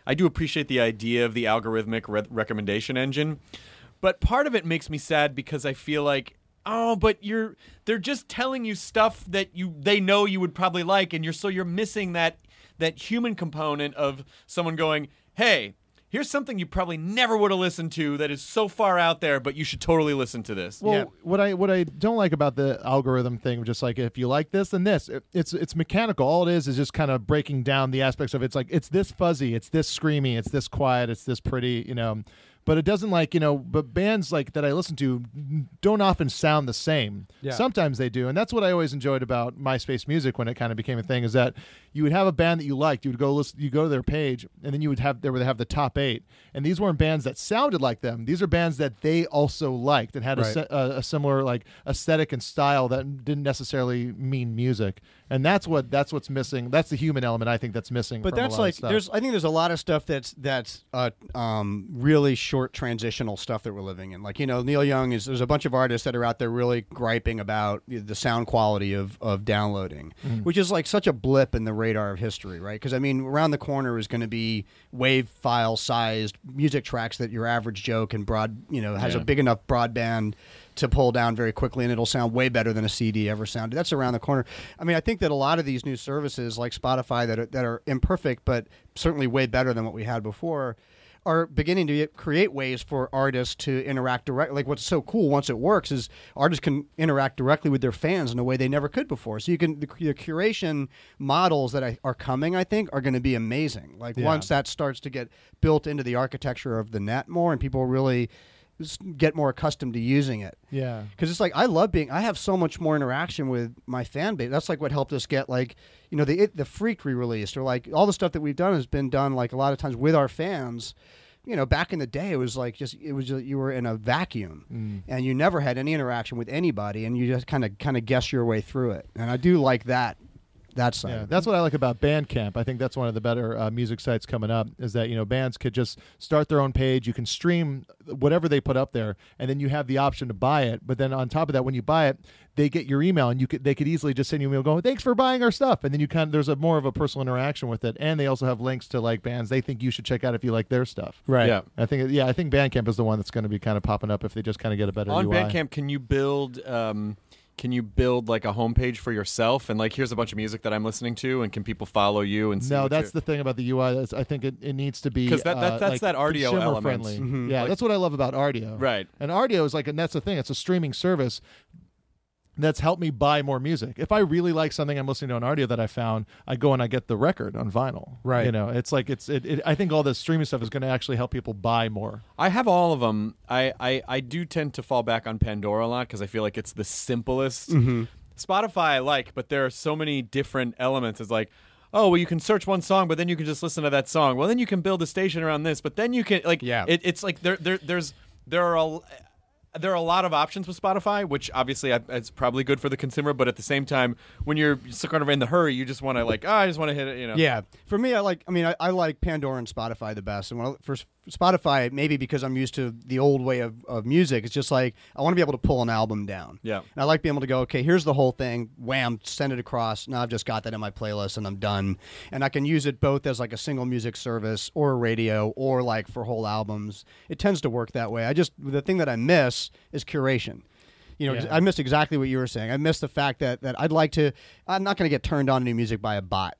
I do appreciate the idea of the algorithmic re- recommendation engine. But part of it makes me sad because I feel like, oh, but you're they're just telling you stuff that you they know you would probably like, and you're so you're missing that that human component of someone going, hey. Here's something you probably never would have listened to that is so far out there, but you should totally listen to this. Well, Yeah. what I what I don't like about the algorithm thing, just like if you like this and this, it, it's it's mechanical. All it is is just kind of breaking down the aspects of it. it's like it's this fuzzy, it's this screamy, it's this quiet, it's this pretty, you know. But it doesn't like you know. But bands like that I listen to don't often sound the same. Yeah. Sometimes they do, and that's what I always enjoyed about MySpace music when it kind of became a thing. Is that you would have a band that you liked, you would go listen, you go to their page, and then you would have they would have the top eight, and these weren't bands that sounded like them. These are bands that they also liked and had Right. se- a, a similar like aesthetic and style that didn't necessarily mean music, and that's what that's what's missing. That's the human element I think that's missing. But that's like there's I think there's a lot of stuff that's that's uh, um, really short transitional stuff that we're living in. Like you know, Neil Young is there's a bunch of artists that are out there really griping about the- sound quality of of downloading, which is like such a blip in the radar of history, right? Because I mean, around the corner is going to be wave file sized music tracks that your average Joe can broad you know has Yeah. a big enough broadband to pull down very quickly and it'll sound way better than a CD ever sounded. That's around the corner. I mean, I think that a lot of these new services like Spotify that are, that are imperfect but certainly way better than what we had before are beginning to create ways for artists to interact directly. like what's so cool once it works is artists can interact directly with their fans in a way they never could before so you can the, the curation models that are coming i think are going to be amazing like Yeah. once that starts to get built into the architecture of the net more and people really get more accustomed to using it Yeah. because it's like I love being. I have so much more interaction with my fan base. That's like what helped us get like you know the it, the freak re-released or like all the stuff that we've done has been done like a lot of times with our fans. You know, back in the day, it was like just it was just, you were in a vacuum, mm. and you never had any interaction with anybody, and you just kind of kind of guess your way through it. And I do like that that side. Yeah, that's what I like about Bandcamp. I think that's one of the better uh, music sites coming up. Is that you know bands could just start their own page. You can stream whatever they put up there, and then you have the option to buy it. But then on top of that, when you buy it, they get your email, and you could they could easily just send you an email going, "Thanks for buying our stuff," and then you kind of there's a more of a personal interaction with it. And they also have links to like bands they think you should check out if you like their stuff. right. Yeah. I think yeah, I think Bandcamp is the one that's going to be kind of popping up if they just kind of get a better on UI. Bandcamp, can you build? Um, can you build like a homepage for yourself and like here's a bunch of music that I'm listening to and can people follow you and see No, that's the thing about the UI. That's, I think it, it needs to be 'Cause that- that- uh, that's like that Rdio element. friendly. Mhm. Yeah, Like- that's what I love about Rdio. right. And Rdio is like, and that's the thing. It's a streaming service that's helped me buy more music. If I really like something I'm listening to on Rdio that I found, I go and I get the record on vinyl. Right. You know, it's like it's. It, it, I think all this streaming stuff is going to actually help people buy more. I have all of them. I, I, I do tend to fall back on Pandora a lot because I feel like it's the simplest. Mm-hmm. Spotify I like, but there are so many different elements. It's like, oh, well, you can search one song, but then you can just listen to that song. Well, then you can build a station around this, but then you can like, Yeah. It, it's like there, there, there's, there are a. There are a lot of options with Spotify, which obviously it's probably good for the consumer. But at the same time, when you're kind of in the hurry, you just want to like, oh, I just want to hit it. You know, Yeah, for me, I like. I mean, I, I like Pandora and Spotify the best. And when I, for S- Spotify, maybe because I'm used to the old way of, of music, it's just like I want to be able to pull an album down. Yeah. and I like being able to go, okay, here's the whole thing, wham, send it across. Now I've just got that in my playlist and I'm done. And I can use it both as like a single music service or a radio or like for whole albums. It tends to work that way. I just the thing that I miss is curation. You know, Yeah. I missed exactly what you were saying. I missed the fact that that I'd like to. I'm not going to get turned on to new music by a bot.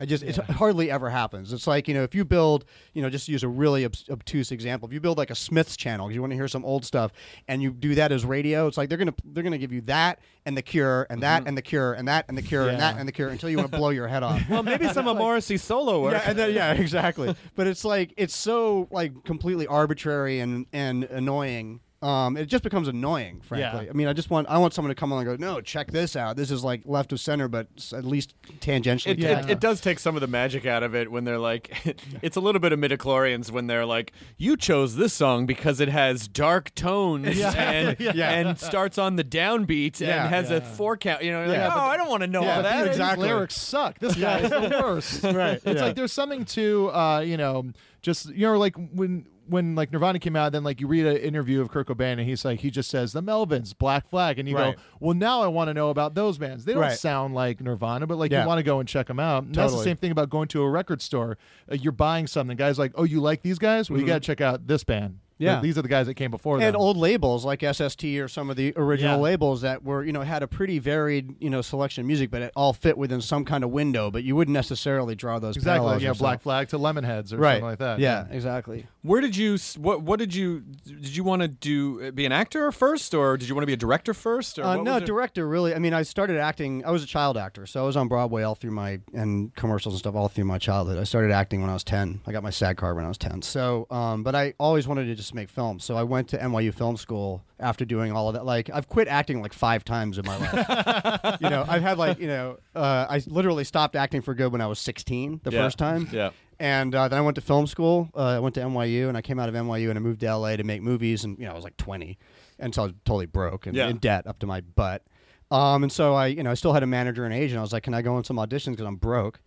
I just it hardly ever happens. It's like you know if you build you know just to use a really obtuse example. If you build like a Smiths channel you want to hear some old stuff and you do that as radio, it's like they're gonna they're gonna give you that and the Cure and that mm-hmm. and the Cure and that and the Cure and that and the Cure until you want to blow your head off. Well, maybe some of Morrissey's solo work. Yeah, and then, yeah, exactly. but it's like it's so like completely arbitrary and and annoying. Um, it just becomes annoying, frankly. Yeah. I mean, I just want I want someone to come on and go, no, check this out. This is like left of center, but at least tangentially. It, Yeah. it, it does take some of the magic out of it when they're like, it's a little bit of midichlorians when they're like, you chose this song because it has dark tones and Yeah. and starts on the downbeat Yeah. and has Yeah. a four count. You know, you're Yeah, like, oh, I don't want to know yeah, all that. these Exactly. lyrics suck. This guy is the worst. right. It's yeah. like there's something to uh, you know, just you know, like when when like Nirvana came out, then like you read an interview of Kurt Cobain and he's like he just says the Melvins, Black Flag, and you Right. go, well, now I want to know about those bands. They don't Right. sound like Nirvana, but like Yeah. you want to go and check them out. And That's the same thing about going to a record store. Uh, you're buying something, guys like, oh, you like these guys? Well, you got to check out this band. Yeah. These are the guys that came before them. and them. old labels like SST or some of the original Yeah. labels that were you know had a pretty varied you know selection of music, but it all fit within some kind of window. But you wouldn't necessarily draw those exactly. parallels Yeah, yourself. Black Flag to Lemonheads or right something like that. Yeah, exactly. Where did you? What What did you? Did you want to do? Be an actor first, or did you want to be a director first? Or Uh, no, director. Really, I mean, I started acting. I was a child actor, so I was on Broadway all through my and commercials and stuff all through my childhood. I started acting when I was ten. I got my SAG card when I was ten. So, um, but I always wanted to just make films. So I went to NYU Film School after doing all of that. Like I've quit acting like five times in my life. you know, I've had like you know, uh, I literally stopped acting for good when I was sixteen the Yeah. first time. Yeah. And uh, then I went to film school. Uh, I went to NYU, and I came out of NYU, and I moved to LA to make movies. And you know, I was like 20, and so I was totally broke and Yeah. in debt up to my butt. Um, and so I, you know, I still had a manager and agent. I was like, "Can I go on some auditions because I'm broke?"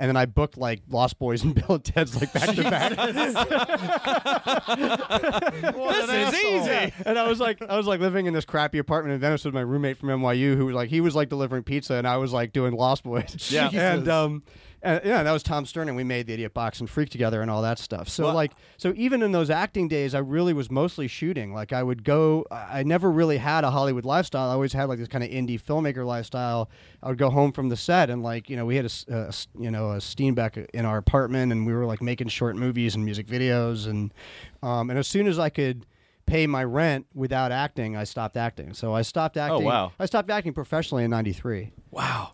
And then I booked like Lost Boys and Bill and Ted's like back to back. this is easy. And I was like, I was like living in this crappy apartment in Venice with my roommate from NYU, who was like, he was like delivering pizza, and I was like doing Lost Boys. Yeah. and um, and yeah, that was Tom Stern, and we made the Idiot Box and Freak together and all that stuff. So Well- like, so even in those acting days, I really was mostly shooting. Like I would go, I never really had a Hollywood lifestyle. I always had like this kind of indie filmmaker lifestyle. I would go home from the set, and like you know, we had a, a you know a Steenbeck in our apartment, and we were like making short movies and music videos, and um, and as soon as I could pay my rent without acting, I stopped acting. So I stopped acting. Oh, wow. I stopped acting professionally in '93. Wow.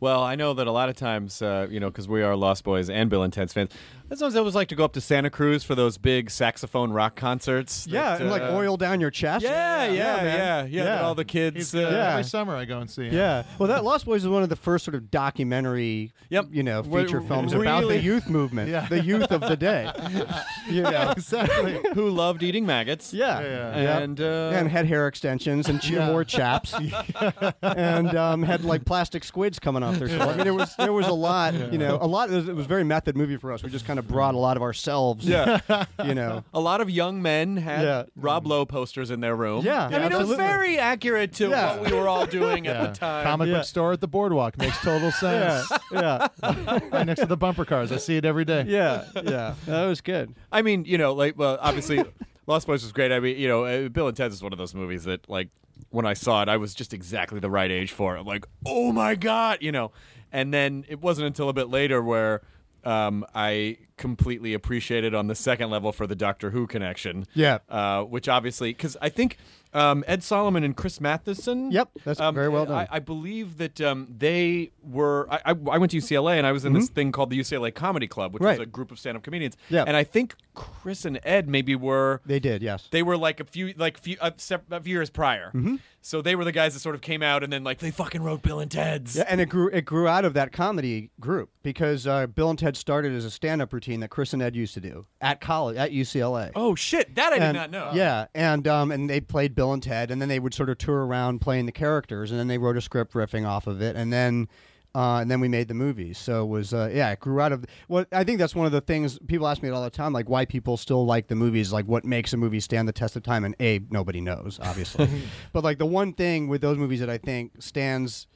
Well, I know that a lot of times, uh, you know, because we are Lost Boys and Bill and Ted's fans, sometimes I always like to go up to Santa Cruz for those big saxophone rock concerts. Yeah, that, and like uh, oil down your chest. Yeah, yeah, yeah, man. yeah. yeah, all the kids. Uh. Yeah. Every summer I go and see him. Yeah. Well, that Lost Boys is one of the first sort of documentary, Yep. you know, Re- feature re- films about the youth movement, Yeah. the youth of the day. you know. exactly. who loved eating maggots. Yeah. Yeah, Yeah. And, uh, and had hair extensions and Yeah. wore chaps, and um, had like plastic squids coming off their shoulder. I mean, there was there was a lot, you know, a lot. It was, it was a very method movie for us. We just kind of brought a lot of ourselves, Yeah. you know. A lot of young men had Yeah. Rob Lowe posters in their room. Yeah, I mean, it was very accurate to Yeah. what we were all doing Yeah. at the time. Comic Yeah. book store at the boardwalk makes total sense. yeah, right next to the bumper cars. I see it every day. yeah, yeah. That was good. I mean, you know, like, well, obviously, Lost Boys was great. I mean, you know, uh, Bill and Ted's is one of those movies that, like, when I saw it, I was just exactly the right age for it. I'm like, oh my god, you know. And then it wasn't until a bit later where um, I completely appreciated on the second level for the Doctor Who connection. Yeah. uh, which obviously, because I think um, Ed Solomon and Chris Matheson. Yep, that's um, very well done. I, I believe that um, they were. I, I, I went to UCLA and I was in this thing called the UCLA Comedy Club, which Mm-hmm. Right. was a group of stand-up comedians. Yeah. and I think Chris and Ed maybe were They did, yes. they were like a few like few a, a few years prior. Mm-hmm. So they were the guys that sort of came out and then like they fucking wrote Bill and Ted's. Yeah, and it grew it grew out of that comedy group because uh, Bill and Ted started as a stand-up routine that Chris and Ed used to do at college at UCLA. Oh shit, that I did not know. Yeah, and um, and they played Bill and Ted, and then they would sort of tour around playing the characters, and then they wrote a script riffing off of it, and then. Uh, and then we made the movies, so it was uh, yeah, it grew out of. Well, I think that's one of the things people ask me all the time, like why people still like the movies, like what makes a movie stand the test of time. And a nobody knows, obviously, but like the one thing with those movies that I think stands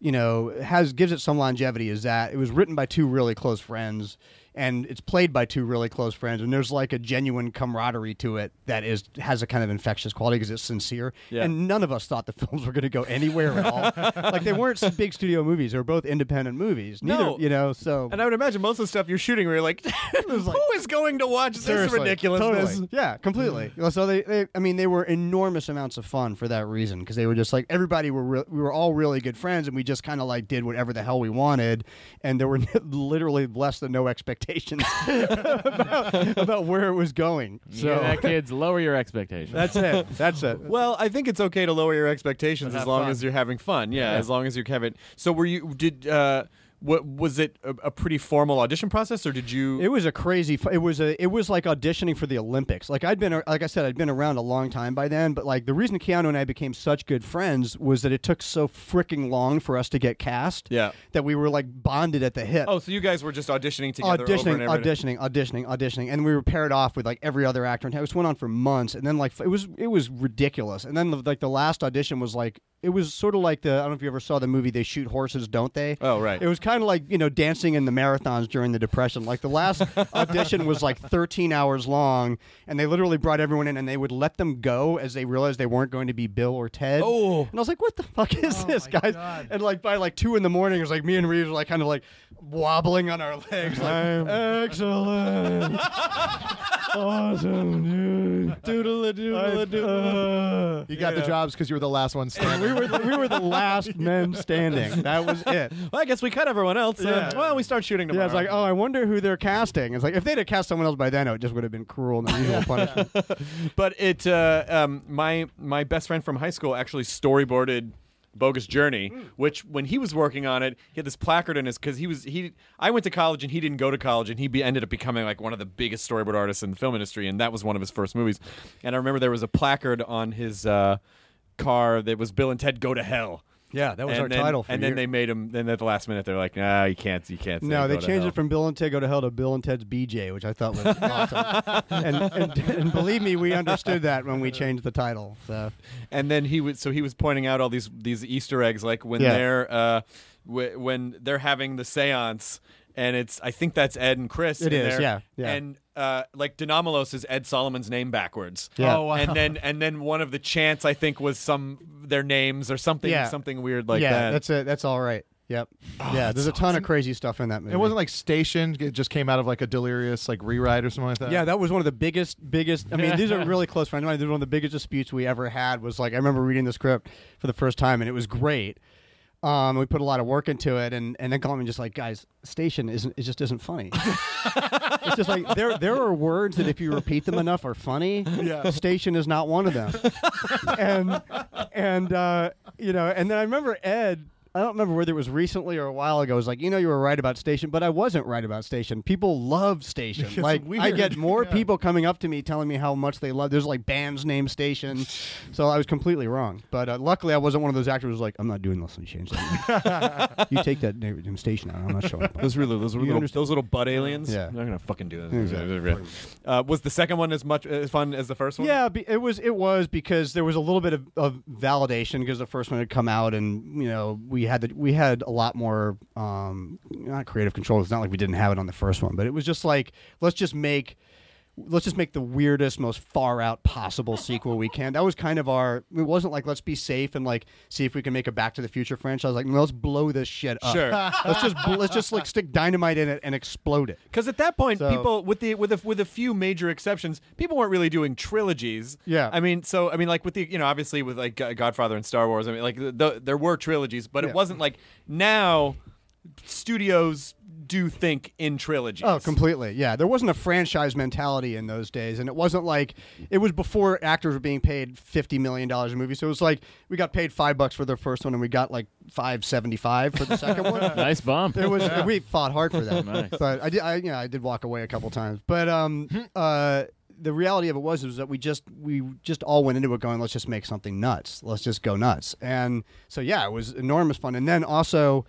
you know has gives it some longevity is that it was written by two really close friends and it's played by two really close friends and there's like a genuine camaraderie to it that is has a kind of infectious quality because it's sincere Yeah. and none of us thought the films were going to go anywhere at all like they weren't big studio movies they were both independent movies neither No. you know so And I would imagine most of the stuff you're shooting where you're like, who is going to watch this ridiculousness? totally. Yeah, completely. Mm. So they, they, I mean, they were enormous amounts of fun for that reason because they were just like everybody were re- we were all really good friends and we just kind of like did whatever the hell we wanted and there were literally less than no expectations about, about where it was going. So yeah, that kids, lower your expectations. that's it. That's it. Well, I think it's okay to lower your expectations as long fun. as you're having fun. Yeah, as long as you're having. So were you? Did uh, what was it? A, a pretty formal audition process, or did you? It was a crazy. It was a. It was like auditioning for the Olympics. Like I'd been, like I said, I'd been around a long time by then. But like the reason Keanu and I became such good friends was that it took so freaking long for us to get cast. Yeah. That we were like bonded at the hip. oh, so you guys were just auditioning together, over auditioning, and over and- auditioning, auditioning, auditioning, and we were paired off with like every other actor. And it went on for months, and then like it was it was ridiculous. And then like the last audition was like it was sort of like the I don't know if you ever saw the movie They Shoot Horses, Don't They? Oh, right. It was kind of like you know dancing in the marathons during the Depression. Like the last audition was like 13 hours long, and they literally brought everyone in, and they would let them go as they realized they weren't going to be Bill or Ted. Oh. and I was like, what the fuck is Oh this, guys? God. And like by like two in the morning, it was like me and Reeves were like kind of like wobbling on our legs, like excellent, awesome, dude. Doodle doodle doodle. You got the jobs because you were the last one standing. we were the, we were the last men standing. That was it. Well, I guess we cut everyone else. Uh, Yeah. well, we start shooting Yeah, tomorrow. it's like, oh, I wonder who they're casting. It's like if they'd have cast someone else by then, it just would have been cruel and unusual punishment. But it, uh, um, my my best friend from high school actually storyboarded Bogus Journey, which when he was working on it, he had this placard in his because he was he. I went to college and he didn't go to college, and he be, ended up becoming like one of the biggest storyboard artists in the film industry, and that was one of his first movies. And I remember there was a placard on his uh, car that was Bill and Ted Go to Hell. Yeah, that was and our then, title for and then they made him. Then at the last minute, they're like, "Nah, you can't. You can't." Say No, they changed hell." it from Bill and Ted Go to Hell to Bill and Ted's BJ, which I thought was awesome. and, and, and believe me, we understood that when we changed the title. So and then he was so he was pointing out all these these Easter eggs, like when Yeah. they're uh, w- when they're having the séance, and it's I think that's Ed and Chris. It in is, there, yeah, yeah. And uh, like De Nomolos is Ed Solomon's name backwards. Yeah. Oh, wow. And then and then one of the chants I think was some their names or something Yeah. something weird like yeah, that. Oh, that's it. That's all right. Yep. yeah, there's a ton of crazy stuff in that movie. It wasn't like stationed. It just came out of like a delirious like rewrite or something like that. Yeah, that was one of the biggest, biggest. I mean, these are really close friends. of mine. This is one of the biggest disputes we ever had. Was like I remember reading the script for the first time, and it was great. Um, we put a lot of work into it, and and then Coleman just like, guys, station isn't it just isn't funny. it's just like there there are words that if you repeat them enough are funny. Yeah. Station is not one of them. and and uh, you know, and then I remember Ed. I don't remember whether it was recently or a while ago. It was like, you know, you were right about Station, but I wasn't right about Station. People love Station. It's like, I get more Yeah. people coming up to me telling me how much they love. There's like bands named Station, so I was completely wrong. But uh, luckily, I wasn't one of those actors who was like, I'm not doing this. You change that. you take that name name Station out. I'm not showing up. those really those You little understand- those little butt aliens. Yeah. they're gonna fucking do this. Exactly. Uh, was the second one as much as fun as the first one? Yeah, be- it was. It was because there was a little bit of, of validation because the first one had come out, and you know we had the, we had a lot more um, not creative control. It's not like we didn't have it on the first one, but it was just like let's just make let's just make the weirdest, most far out possible sequel we can. That was kind of our. It wasn't like let's be safe and like see if we can make a Back to the Future franchise. Like no, let's blow this shit up. Sure. let's just let's just like stick dynamite in it and explode it. Because at that point, So- people with the with a, with a few major exceptions, people weren't really doing trilogies. Yeah. I mean, so I mean, like with the you know, obviously with like Godfather and Star Wars, I mean, like the, the, there were trilogies, but Yeah. it wasn't like now studios do think in trilogies. Oh, completely. Yeah, there wasn't a franchise mentality in those days, and it wasn't like it was before actors were being paid fifty million dollars a movie. So it was like we got paid five bucks for the first one, and we got like five seventy five for the second one. nice bump. It was we fought hard for that, Nice. but I did. I, you know, I did walk away a couple times, but um, uh, the reality of it was was that we just we just all went into it going, let's just make something nuts. Let's just go nuts. And so yeah, it was enormous fun. And then also,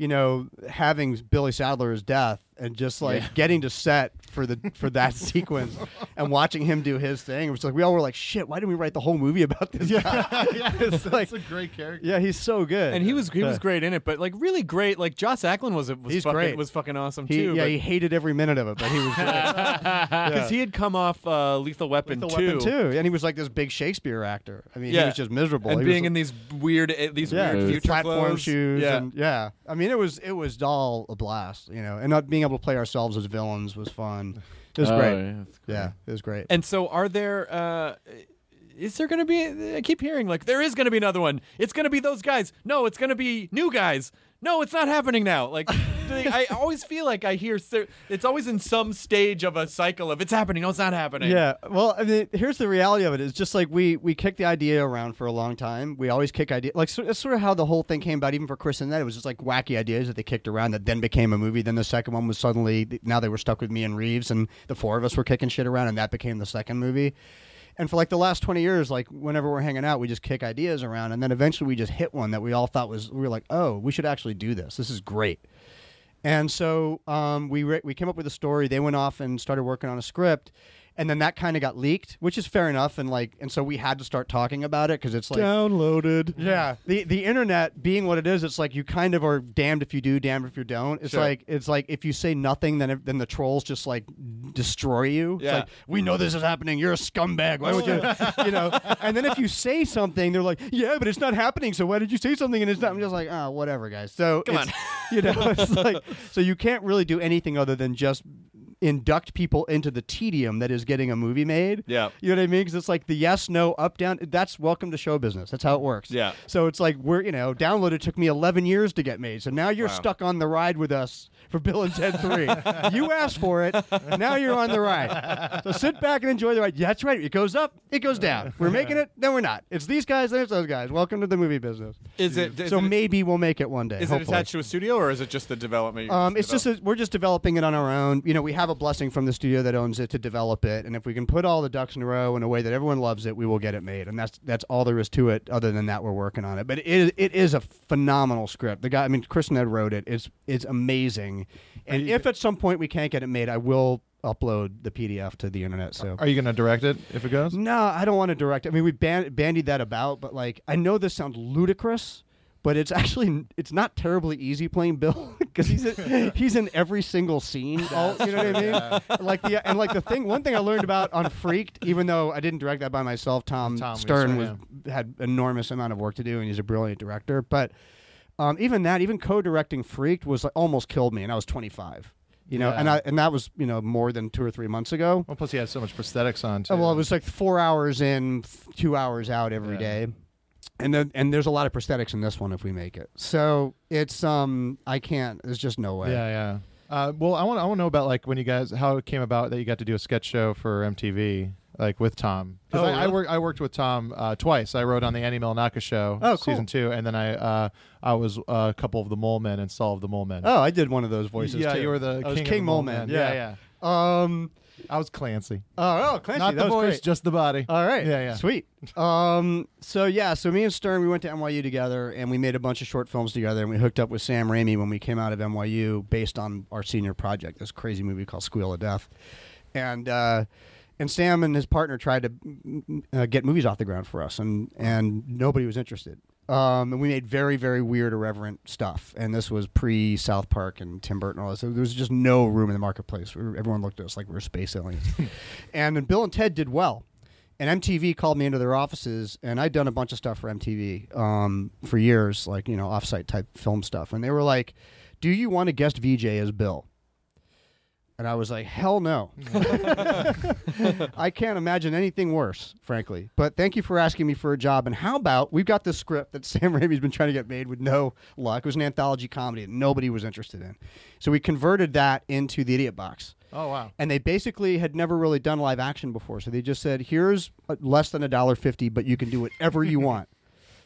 you know, having Billy Sadler's death and just like Yeah. getting to set for the for that sequence and watching him do his thing. It was like we all were like, shit, why didn't we write the whole movie about this guy? yeah, it's, like- a great character. yeah, he's so good. and he was he was great in it, but like really great. Like Joss Ackland was was He's fucking, great. was fucking awesome He, too. yeah, he hated every minute of it, but he was because he had come off uh, Lethal Weapon the too. weapon too, and he was like this big Shakespeare actor. I mean, Yeah. he was just miserable. and He being was, in these weird uh, these yeah, weird future platform clothes. shoes, Yeah. and yeah. I mean, it was it was all a blast, you know, and not being able to play ourselves as villains was fun. It was Oh, great. yeah, that's great. Yeah, it was great. And so, are there? Uh, is there going to be? I keep hearing like there is going to be another one. It's going to be those guys. No, it's going to be new guys. No, it's not happening now. Like I always feel like I hear it's always in some stage of a cycle of it's happening. No, it's not happening. Yeah, well, I mean, here's the reality of it. It's just like we we kicked the idea around for a long time. We always kick idea like so, that's sort of how the whole thing came about. Even for Chris and that, it was just like wacky ideas that they kicked around that then became a movie. Then the second one was suddenly now they were stuck with me and Reeves, and the four of us were kicking shit around, and that became the second movie. And for like the last twenty years, like whenever we're hanging out, we just kick ideas around, and then eventually we just hit one that we all thought was we were like, oh, we should actually do this. This is great. And so um, we re- we came up with a story. They went off and started working on a script, and then that kind of got leaked, which is fair enough. And like, and so we had to start talking about it because it's like downloaded. yeah, the the internet being what it is, it's like you kind of are damned if you do, damned if you don't. It's Sure. like it's like if you say nothing, then then the trolls just like destroy you. It's Yeah. like we know this is happening. You're a scumbag. Why would you? you know. And then if you say something, they're like, yeah, but it's not happening. So why did you say something? And it's not. I'm just like, oh, whatever, guys. So Come it's- you know, it's like so you can't really do anything other than just induct people into the tedium that is getting a movie made. Yeah. You know what I mean? Because it's like the yes, no, up, down. That's welcome to show business. That's how it works. Yeah. So it's like we're you know, downloaded took me 11 years to get made. So now you're Wow. stuck on the ride with us for Bill and Ted 3. you asked for it. Now you're on the ride. So sit back and enjoy the ride. Yeah, that's right. It goes up, it goes down. We're making it, then we're not. It's these guys, then it's those guys. Welcome to the movie business. Is it? Is so it, maybe we'll make it one day. is it attached to a studio or is it just the development? Um, it's just a, we're just developing it on our own. You know, we have have a blessing from the studio that owns it to develop it, and if we can put all the ducks in a row in a way that everyone loves it, we will get it made. And that's that's all there is to it. Other than that, we're working on it. But it is, it is a phenomenal script. The guy, I mean, Chris Ned wrote it. It's it's amazing. And if at some point we can't get it made, I will upload the PDF to the internet. So Are you going to direct it if it goes? no, I don't want to direct. It. I mean, we ban- bandied that about, but like, I know this sounds ludicrous, but it's actually it's not terribly easy playing Bill because he's in, he's in every single scene. All, you know what I mean? Like the and like the thing. One thing I learned about on Freaked, even though I didn't direct that by myself, Tom, Tom Stern was had enormous amount of work to do, and he's a brilliant director. But um, even that, even co-directing Freaked was like, almost killed me, and I was 25. You know, Yeah. and I and that was you know more than two or three months ago. Well, plus he had so much prosthetics on too. Oh, well, it was like four hours in, two hours out every Yeah. day, and then and there's a lot of prosthetics in this one if we make it. So it's um I can't. There's just no way. Yeah, yeah. Uh, well, I want I want to know about like when you guys how it came about that you got to do a sketch show for MTV like with Tom. 'Cause Oh, I, I really? worked I worked with Tom uh, twice. I wrote on the Andy Milonakis show, Oh, cool. season two, and then I uh, I was uh, a couple of the Mole Men and Saul of the Mole Men. Oh, I did one of those voices. yeah, too. you were the I was king, King of the Mole Man. Man. Yeah, yeah. Um. I was Clancy, Oh, oh, Clancy, not that the voice, great. just the body. All right. Yeah, yeah. Sweet. Um, so yeah, so me and Stern, we went to NYU together, and we made a bunch of short films together, and we hooked up with Sam Raimi when we came out of NYU, based on our senior project, this crazy movie called Squeal of Death, and uh, and Sam and his partner tried to uh, get movies off the ground for us, and and nobody was interested. Um, and we made very, very weird, irreverent stuff. And this was pre South Park and Tim Burton and all this. There was just no room in the marketplace. We were- everyone looked at us like we were space aliens. and then Bill and Ted did well. And MTV called me into their offices, and I'd done a bunch of stuff for MTV um, for years, like you know, offsite type film stuff. And they were like, "Do you want to guest VJ as Bill?" And I was like, "Hell no! I can't imagine anything worse, frankly." But thank you for asking me for a job. And how about we've got this script that Sam Raimi's been trying to get made with no luck. It was an anthology comedy that nobody was interested in, so we converted that into the Idiot Box Oh wow. and they basically had never really done live action before. So they just said, "Here's uh, less than a dollar fifty, but you can do whatever you want."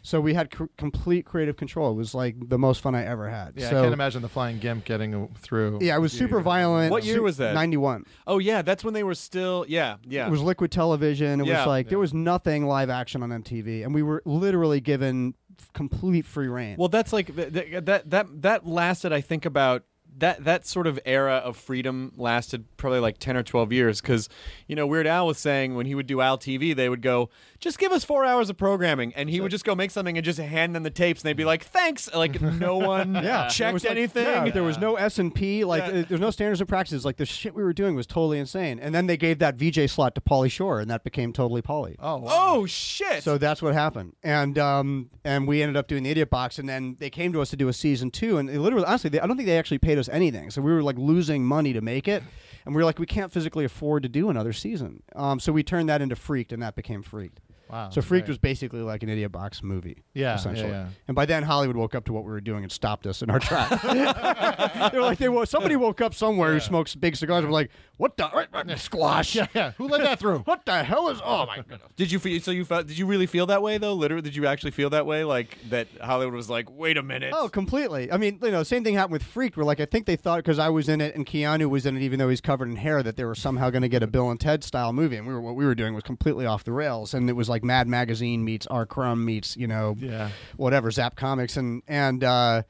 So we had cr- complete creative control. It was like the most fun I ever had. Yeah, so, I can't imagine the flying gimp getting uh, through. Yeah, it was super violent. What year was that? Ninety-one. Oh yeah, that's when they were still. Yeah, yeah. It was liquid television. It Yeah. was like there was nothing live action on MTV, and we were literally given complete free reign. Well, that's like th- th- that that that lasted. I think about that that sort of era of freedom lasted probably like ten or twelve years. Because you know, Weird Al was saying when he would do Al TV, they would go, "Just give us four hours of programming," and he would just go make something and just hand them the tapes, and they'd be like, "Thanks." Like no one yeah, checked was, like- anything. yeah, there was no S and P. Like Yeah. there's no standards and practices. Like the shit we were doing was totally insane. And then they gave that VJ slot to Pauly Shore, and that became totally Pauly Oh wow. Oh shit! So that's what happened, and um, and we ended up doing the Idiot Box, and then they came to us to do a season two, and they literally, honestly, they, I don't think they actually paid us anything, so we were like losing money to make it, and we were like, we can't physically afford to do another season, um, so we turned that into Freaked, and that became Freaked. Wow. So Freaked great. was basically like an Idiot Box movie, Yeah, essentially. yeah, yeah. And by then, Hollywood woke up to what we were doing and stopped us in our tracks. they were like, they wo- somebody woke up somewhere who smokes big cigars and was like, what the squash? Yeah, yeah. Who let that through? What the hell is? Oh my goodness. Did you feel? So you felt? Did you really feel that way though? Literally, did you actually feel that way? Like that Hollywood was like, "Wait a minute." Oh, completely. I mean, you know, same thing happened with Freaked. Where like I think they thought because I was in it and Keanu was in it, even though he's covered in hair, that they were somehow going to get a Bill and Ted style movie. And we were what we were doing was completely off the rails. And it was like Mad Magazine meets R. Crumb meets you know Yeah. whatever Zap Comics and and uh,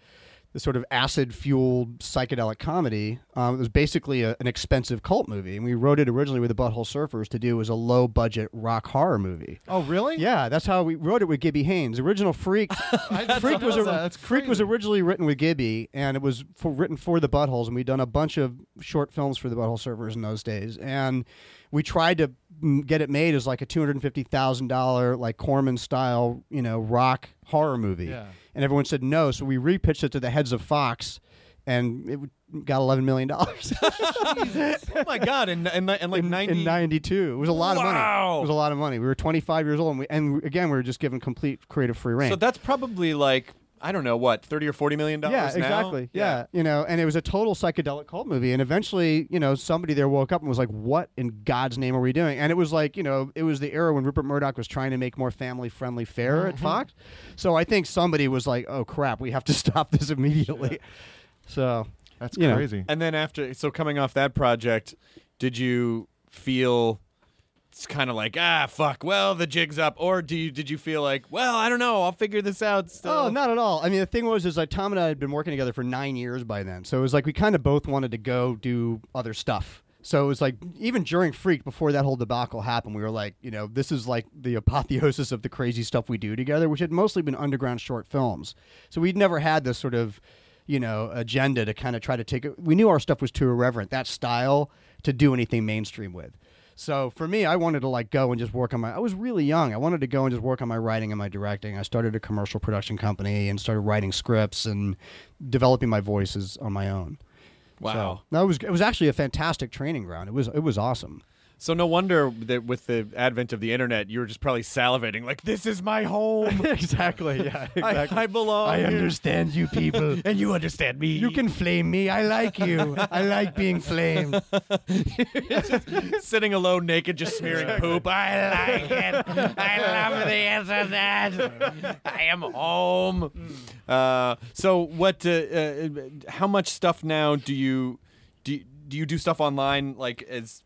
the sort of acid fueled psychedelic comedy. Um, it was basically a, an expensive cult movie, and we wrote it originally with the Butthole Surfers to do as a low budget rock horror movie. Oh really? Yeah, that's how we wrote it with Gibby Haynes. Original Freak, Freak was a, Freak was originally written with Gibby, and it was for, written for the Buttholes, and we'd done a bunch of short films for the Butthole Surfers in those days, and we tried to get it made as like a two hundred and fifty thousand dollar like Corman style, you know, rock horror movie, Yeah. and everyone said no, so we repitched it to the heads of Fox. And it got eleven million dollars oh my god! And and, and like in, ninety. in '92. It was a lot of money. It was a lot of money. We were 25 years old, and, we, and again, we were just given complete creative free reign. So that's probably like I don't know what thirty or forty million dollars. yeah, now? exactly. Yeah. you know, and it was a total psychedelic cult movie. And eventually, you know, somebody there woke up and was like, "What in God's name are we doing?" And it was like, you know, it was the era when Rupert Murdoch was trying to make more family-friendly fare at mm-hmm. Fox. So I think somebody was like, "Oh crap, we have to stop this immediately." So That's you know. crazy. And then after, so coming off that project, did you feel it's kind of like ah fuck, well the jig's up, or do you did you feel like well I don't know I'll figure this out still? Oh, not at all. I mean, the thing was, is like Tom and I had been working together for nine years by then, so it was like we kind of both wanted to go do other stuff. So it was like even during Freak, before that whole debacle happened, we were like, you know, this is like the apotheosis of the crazy stuff we do together, which had mostly been underground short films. So we'd never had this sort of, you know, agenda to kind of try to take it. We knew our stuff was too irreverent, that style, to do anything mainstream with. So for me, I wanted to like go and just work on my. I was really young. I wanted to go and just work on my writing and my directing. I started a commercial production company and started writing scripts and developing my voices on my own. wow. So that was it was actually a fantastic training ground. It was it was awesome. So no wonder that with the advent of the internet, you were just probably salivating like this is my home. exactly. Yeah. I, I belong. here. understand you people. and you understand me. You can flame me. I like you. I like being flamed. sitting alone, naked, just smearing poop. I like it. I love the internet. I am home. Uh, so, what? Uh, uh, how much stuff now do you do? Do you do stuff online like as?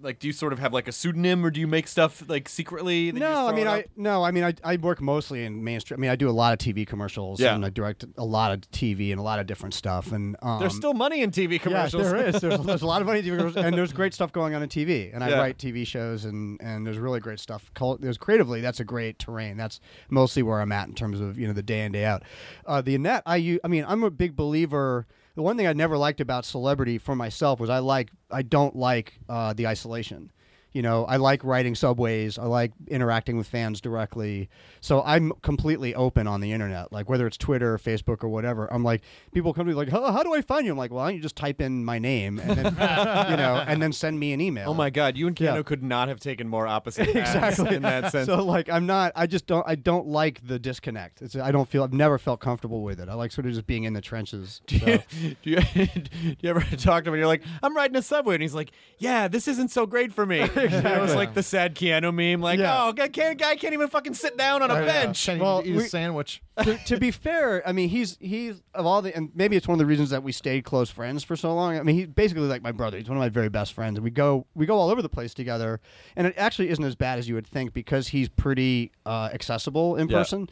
Like, do you sort of have like a pseudonym, or do you make stuff like secretly? That you just No, I mean, I no, I mean, I, I work mostly in mainstream. I mean, I do a lot of TV commercials, Yeah. and I direct a lot of TV and a lot of different stuff. And um, There's still money in TV commercials. Yeah, there is. There's, there's a lot of money in TV commercials, and there's great stuff going on in TV. And I Yeah. write TV shows, and and there's really great stuff. There's creatively, that's a great terrain. That's mostly where I'm at in terms of you know the day in day out. Uh, the net, I mean, I'm a big believer. The one thing I never liked about celebrity for myself was I like I don't like uh, the isolation. You know, I like writing subways. I like interacting with fans directly. So I'm completely open on the internet, like whether it's Twitter, or Facebook, or whatever. I'm like, people come to me like, how, how do I find you? I'm like, well, why don't you just type in my name and then, you know, and then send me an email. Oh my God, you and Keanu Yeah. could not have taken more opposite paths exactly in that sense. So like, I'm not. I just don't. I don't like the disconnect. It's. I don't feel. I've never felt comfortable with it. I like sort of just being in the trenches. do, So- you, do, you, do you ever talk to him and you're like, I'm riding a subway, and he's like, Yeah, this isn't so great for me. You know, it's like the sad Keanu meme, like, Yeah. Oh, guy can't, guy can't even fucking sit down on a bench. Can't Well, eat we- a sandwich. to, to be fair, I mean, he's he's of all the, and maybe it's one of the reasons that we stayed close friends for so long. I mean, he's basically like my brother. He's one of my very best friends, and we go we go all over the place together. And it actually isn't as bad as you would think because he's pretty uh, accessible in Yeah. person.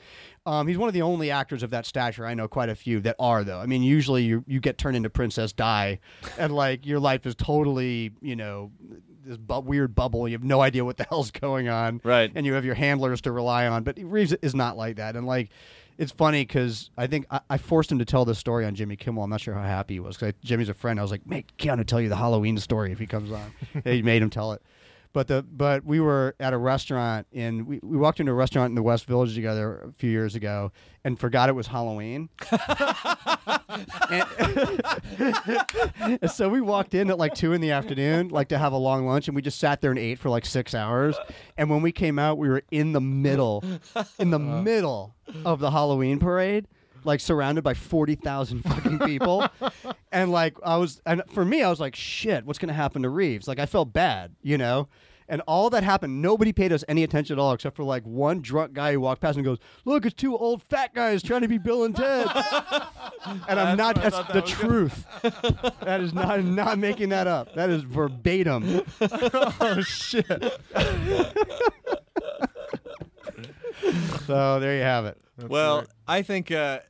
Um, he's one of the only actors of that stature I know quite a few that are though. I mean, usually you you get turned into Princess Di, and like your life is totally you know this bu- weird bubble. You have no idea what the hell's going on, Right. And you have your handlers to rely on. But Reeves is not like that, and like. It's funny because I think I, I forced him to tell this story on Jimmy Kimmel. I'm not sure how happy he was because Jimmy's a friend. I was like, "Make Keanu tell you the Halloween story if he comes on." he made him tell it. But the but we were at a restaurant in we, we walked into a restaurant in the West Village together a few years ago and forgot it was Halloween. and, and so we walked in at like two in the afternoon, like to have a long lunch, and we just sat there and ate for like six hours. And when we came out, we were in the middle, in the uh-huh. middle of the Halloween parade. Like surrounded by forty thousand fucking people, and like I was, and for me, I was like, "Shit, what's gonna happen to Reeves?" Like I felt bad, you know. And all that happened, nobody paid us any attention at all, except for like one drunk guy who walked past and goes, "Look, it's two old fat guys trying to be Bill and Ted." and I'm not. That's the truth. that is not. I'm not making that up. That is verbatim. oh shit. so there you have it. well, I think uh,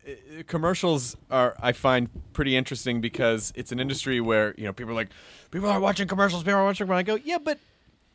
commercials are I find pretty interesting because it's an industry where you know people are like people are watching commercials, people are watching. But I go, yeah, but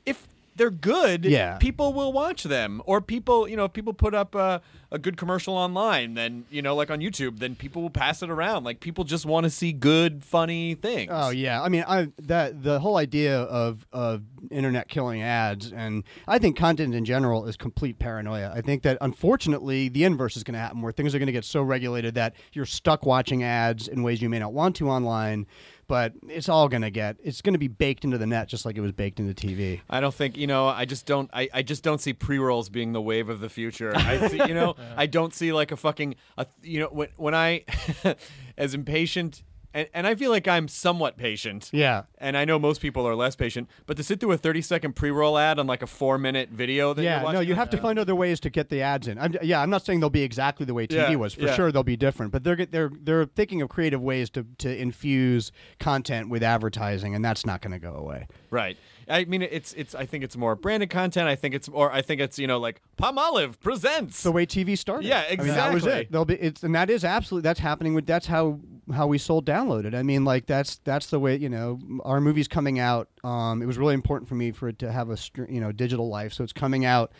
if they're good, Yeah. people will watch them. Or people, you know, if people put up a, a good commercial online, then you know, like on YouTube, then people will pass it around. Like people just want to see good, funny things. Oh yeah, I mean, I that the whole idea of of internet killing ads, and I think content in general is complete paranoia. I think that unfortunately the inverse is going to happen, where things are going to get so regulated that you're stuck watching ads in ways you may not want to online. But it's all going to get it's going to be baked into the net, just like it was baked into TV. I don't think you know. I just don't. I, I just don't see pre rolls being the wave of the future. I see, you know. I don't see like a fucking. A, you know when when I, as impatient and, and I feel like I'm somewhat patient. Yeah. And I know most people are less patient, but to sit through a 30 second pre roll ad on like a four minute video that yeah, watching. no, you have to uh, find other ways to get the ads in. I'm, yeah, I'm not saying they'll be exactly the way TV Yeah, was. For yeah. sure, they'll be different, but they're they're they're thinking of creative ways to to infuse content with advertising, and that's not going to go away. Right. I mean, it's it's. I think it's more branded content. I think it's or I think it's you know like Palmolive presents. the way TV started. Yeah, I mean, that was exactly. it. They'll be it's and that is absolutely that's happening with that's how how we sold downloaded. I mean, like that's that's the way you know our movies coming out. Um, it was really important for me for it to have a you know digital life, so it's coming out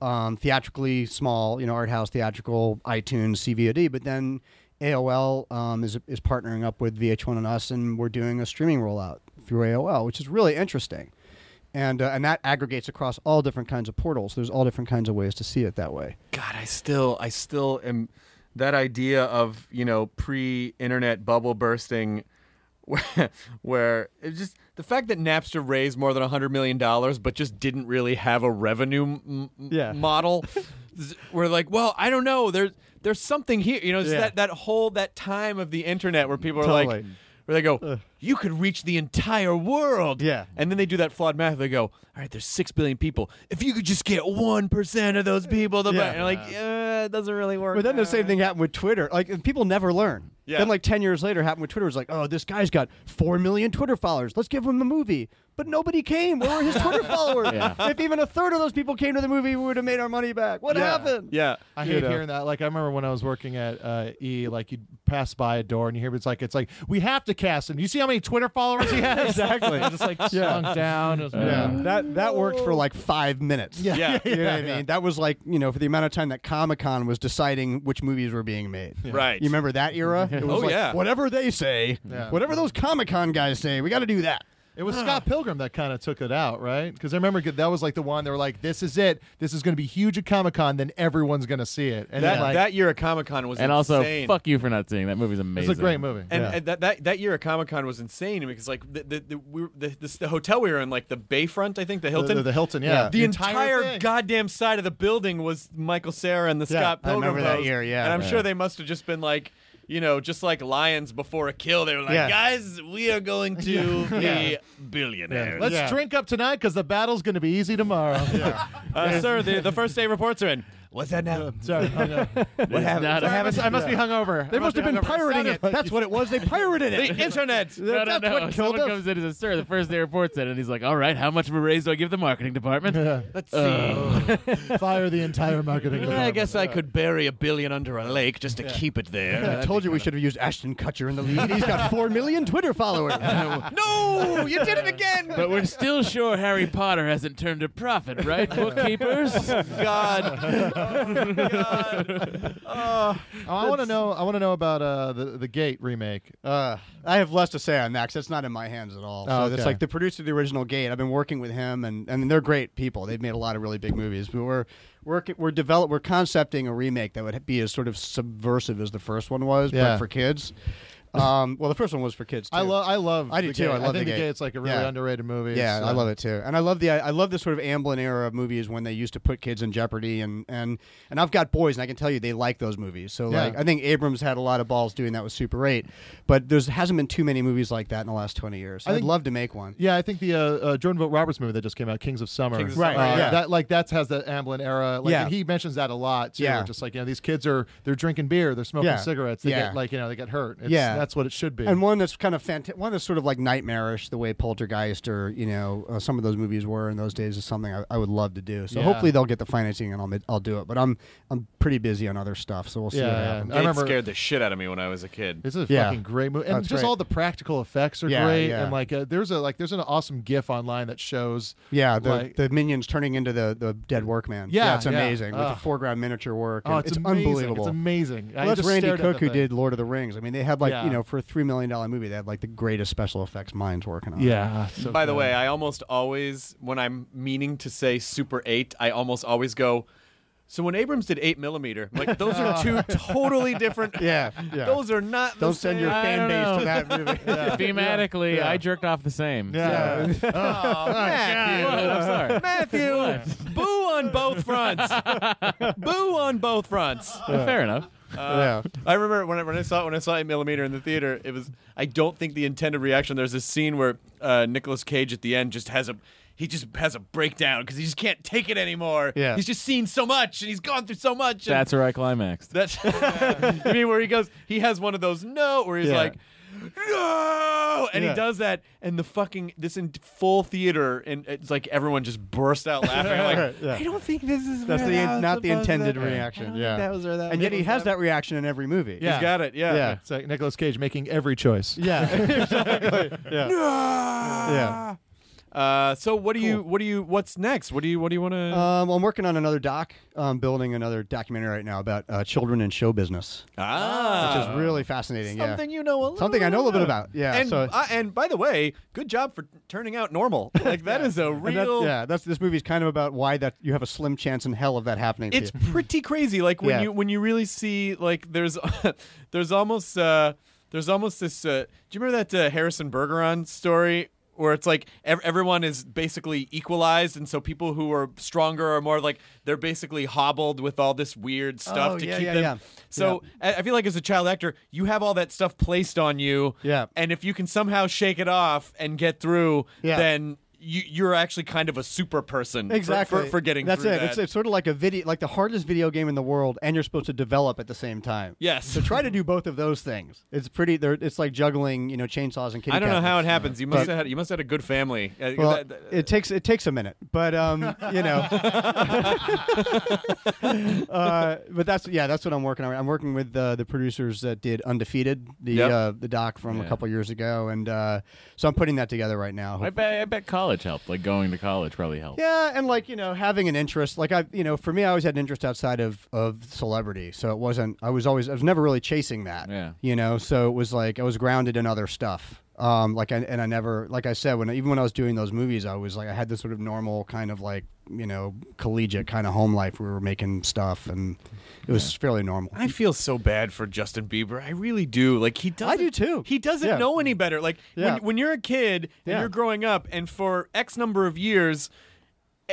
um, theatrically small, you know, art house theatrical, iTunes, CVOD, but then. AOL um, is is partnering up with VH1 and us, and we're doing a streaming rollout through AOL, which is really interesting, and uh, and that aggregates across all different kinds of portals. There's all different kinds of ways to see it that way. God, I still, I still am. That idea of you know pre-internet bubble bursting, where, where it just the fact that Napster raised more than hundred million dollars, but just didn't really have a revenue m- Yeah. model. We're like, well, I don't know. There's there's something here. You know, it's Yeah. that that whole that time of the internet where people are Totally. like. Where they go, uh. you could reach the entire world. Yeah. And then they do that flawed math. They go, all right, there's six billion people. If you could just get one percent of those people, to buy-" Yeah. and you're like, yeah, it doesn't really work. But then the same thing happened with Twitter. Like people never learn. Yeah. Then like ten years later, happened with Twitter. It was like, oh, this guy's got four million Twitter followers. Let's give him a movie. But nobody came. Where were his Twitter followers? Yeah. If even a third of those people came to the movie, we would have made our money back. What happened? Yeah. I You hate know. hearing that. Like I remember when I was working at uh, E, like you'd pass by a door and you hear it's like it's like we have to cast him. You see how many Twitter followers he has? Exactly. just like shrunk down. It was- Yeah, that that worked for like five minutes. Yeah. Yeah. You know what I mean? That was like, you know, for the amount of time that Comic Con was deciding which movies were being made. Right. You remember that era? It was Oh, like, yeah. Whatever they say, Yeah. whatever those Comic Con guys say, we got to do that. It was Scott Pilgrim that kind of took it out, right? Because I remember that was like the one they were like, "This is it. This is going to be huge at Comic Con. Then everyone's going to see it." And That then, like, that year at Comic Con was And also, fuck you for not seeing that movie's amazing. it's a great movie. And, Yeah. and that, that that year at Comic Con was insane because like the the the, we were, the, the the hotel we were in like the Bayfront I think the Hilton the, the Hilton, yeah, the, entire, thing. goddamn side of the building was Michael Cera and the Yeah, Scott I Pilgrim remember that year, yeah. and I'm Yeah. sure they must have just been like you know just like lions before a kill they were like Yeah. guys we are going to be billionaires Let's Yeah. drink up tonight because the battle's going to be easy tomorrow. uh, sir the, the first day reports are in what's that now Sorry, I know. What happened? I, must, I must be hungover. They I must have been be hungover. pirating Sounded it. That's what it was. They pirated it. the internet No, no, That's no. what killed Someone us. comes in and says, "Sir, the first day report's in," and he's like, "All right, how much of a raise do I give the marketing department?" let's see uh, Fire the entire marketing. Department. I department. guess I could bury a billion under a lake just to keep it there. I told you we should have used Ashton Kutcher in the lead. He's got four million Twitter followers. no, you did it again. But we're still sure Harry Potter hasn't turned a profit, right, bookkeepers? Oh, God. Oh, I want to know. I want to know about uh, the the Gate remake. Uh, I have less to say on that 'cause that's not in my hands at all. So Oh, it's okay. like the producer of the original Gate. I've been working with him, and, and they're great people. They've made a lot of really big movies. But we're we're we're develop we're concepting a remake that would be as sort of subversive as the first one was, Yeah. but for kids. Um, well, the first one was for kids. Too. I love. I love. I do too. Gate. I love think The the Gate. Gate's like a really Yeah. underrated movie. Yeah, It's, I love it too, and I love the I love the sort of Amblin era of movies when they used to put kids in jeopardy, and and and I've got boys, and I can tell you they like those movies. So Yeah. like I think Abrams had a lot of balls doing that with Super Eight, but there's hasn't been too many movies like that in the last twenty years. I I'd love to make one. Yeah, I think the uh, uh, Jordan Vogt Roberts movie that just came out, Kings of Summer, Kings of Right, Summer, uh, yeah. That like that has the Amblin era. Like, Yeah. and he mentions that a lot too. Yeah. just like you know, these kids are they're drinking beer, they're smoking Yeah. cigarettes, they Yeah. get like you know they get hurt. It's, Yeah. That's what it should be. And one that's kind of fantastic, one that's sort of like nightmarish, the way Poltergeist or you know uh, some of those movies were in those days, is something I, I would love to do. So Yeah. hopefully they'll get the financing and I'll ma- I'll do it. But I'm I'm pretty busy on other stuff, so we'll see Yeah, what yeah. happens. I remember- scared the shit out of me when I was a kid. This is a Yeah. fucking great movie, and That's just great. all the practical effects are Yeah, great. yeah. And like, uh, there's a like, there's an awesome GIF online that shows. Yeah, the, like- the minions turning into the, the dead workman. Yeah, it's yeah. amazing with Ugh. the foreground miniature work. Oh, and it's, it's amazing. unbelievable. It's amazing. I Well, that's Randy Cook who thing. did Lord of the Rings. I mean, they had like Yeah. You know for a three million dollar movie, they had like the greatest special effects minds working on. it. Yeah. so By the good. way, I almost always, when I'm meaning to say Super 8, I almost always go, so when Abrams did 8 millimeter, like those are two totally different. yeah, yeah. Those are not. the Don't send your same. I fan don't base know. to that movie. Thematically, Yeah. I jerked off the same. Yeah. Oh, oh, Matthew. I'm sorry. Matthew, boo on both fronts. boo on both fronts. Fair enough. Yeah. I remember when I, when I saw when I saw 8 millimeter in the theater, it was I don't think the intended reaction. There's this scene where uh, Nicolas Cage at the end just has a he just has a breakdown because he just can't take it anymore. Yeah. he's just seen so much and he's gone through so much. and- That's where I climaxed. that's you mean where he goes he has one of those no where he's Yeah. like no and Yeah. he does that and the fucking this in full theater and it's like everyone just burst out laughing I'm like Yeah. I don't think this is That's where the that was not the supposed to- intended I reaction. don't Yeah. think that was where that and yet he was has happening. that reaction in every movie. Yeah. he's got it yeah Yeah. It's like Nicolas Cage making every choice. Yeah. exactly. Yeah. Yeah. Uh, so what do you what do you what's next? What do you what do you want to? Um, I'm working on another doc. I'm building another documentary right now about uh, children in show business, ah, which is really fascinating. yeah. something you know a little Something I know a little bit about. Yeah. and so, uh, and by the way, good job for turning out normal. Like that is a and that- real. yeah, that's this movie's kind of about why that you have a slim chance in hell of that happening. to It's pretty crazy. Like when Yeah. you when you really see like there's there's almost uh there's almost this. Uh, do you remember that uh, Harrison Bergeron story? Where it's like ev- everyone is basically equalized, and so people who are stronger are more like they're basically hobbled with all this weird stuff Oh, to yeah, keep yeah, them. yeah. So I I feel like as a child actor, you have all that stuff placed on you, Yeah. And if you can somehow shake it off and get through, Yeah. then you, you're actually kind of a super person for- exactly for, for, getting That's through it. that. It's, it's sort of like a video, like the hardest video game in the world, and you're supposed to develop at the same time. yes. So try to do both of those things. It's pretty. They're, it's like juggling, you know, chainsaws and kitty I don't know how it happens. You must But- have had you must have had a good family. Uh, Well, that- that- it takes it takes a minute, but um, you know, uh, but that's yeah, that's what I'm working on. I'm working with uh, the producers that did Undefeated, the Yep. uh, the doc from a couple years ago, and uh, so I'm putting that together right now. I bet, I bet college helped. Like going to college probably helped. Yeah, and like you know, having an interest, like I, you know, for me, I always had an interest outside of of celebrity, so it wasn't. I was always, I was never really chasing that. Yeah. You know, so it was like I was grounded in other stuff. Um, like I, and I never, like I said, when even when I was doing those movies, I was like, I had this sort of normal kind of like, you know, collegiate kind of home life. We were making stuff, and it was fairly normal. I feel so bad for Justin Bieber. I really do. Like he does. I do too. He doesn't Yeah. know any better. Like Yeah. when, when you're a kid and Yeah. you're growing up, and for X number of years.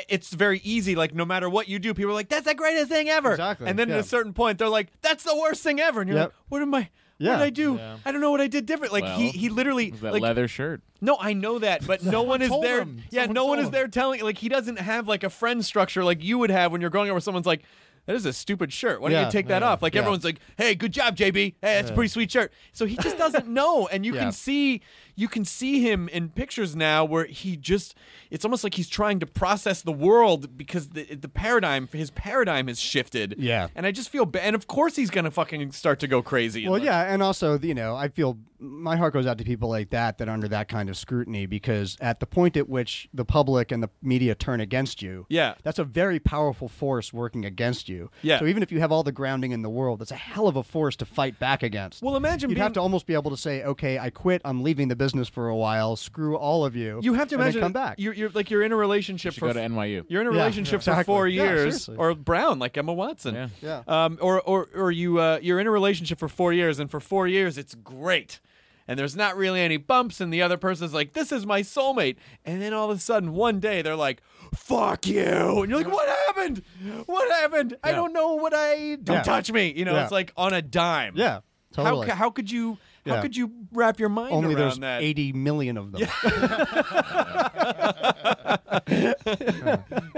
It's very easy. Like no matter what you do, people are like, "That's the greatest thing ever." Exactly, And then at a certain point, they're like, "That's the worst thing ever." And you're Yep. like, "What am I? Yeah. What did I do? Yeah. I don't know what I did different." Like he Well, he literally that like leather shirt. No, I know that, but no one is told there. him. Yeah, Someone no one told is him. there telling. Like he doesn't have like a friend structure like you would have when you're growing up, where someone's like, "That is a stupid shirt. Why don't Yeah, you take that yeah, off?" Like yeah. everyone's like, "Hey, good job, JB. Hey, that's a pretty sweet shirt." So he just doesn't know, and you Yeah. can see you can see him in pictures now where he just it's almost like he's trying to process the world because the the paradigm his paradigm has shifted. Yeah. and I just feel bad. And of course he's gonna fucking start to go crazy. Well, like- yeah, and also, you know, I feel my heart goes out to people like that that are under that kind of scrutiny because at the point at which the public and the media turn against you, Yeah. that's a very powerful force working against you. Yeah. So even if you have all the grounding in the world, that's a hell of a force to fight back against. Well, imagine You'd being have to almost be able to say, "Okay, I quit. I'm leaving the business for a while. Screw all of you." You have to imagine come back. You're, you're like you're in a relationship Should for go to NYU. You're in a Yeah, relationship yeah, for four exactly. Yeah, years, or Brown, like Emma Watson. Yeah. Yeah. Um, or or or you uh, you're in a relationship for four years, and for four years it's great, and there's not really any bumps, and the other person's like, "This is my soulmate," and then all of a sudden one day they're like, "Fuck you," and you're like, "What happened? What happened? I don't know what I don't Yeah. touch me." You know, Yeah. it's like on a dime. yeah, totally. How how could you how Yeah. could you wrap your mind Only around there's that? 80 million of them.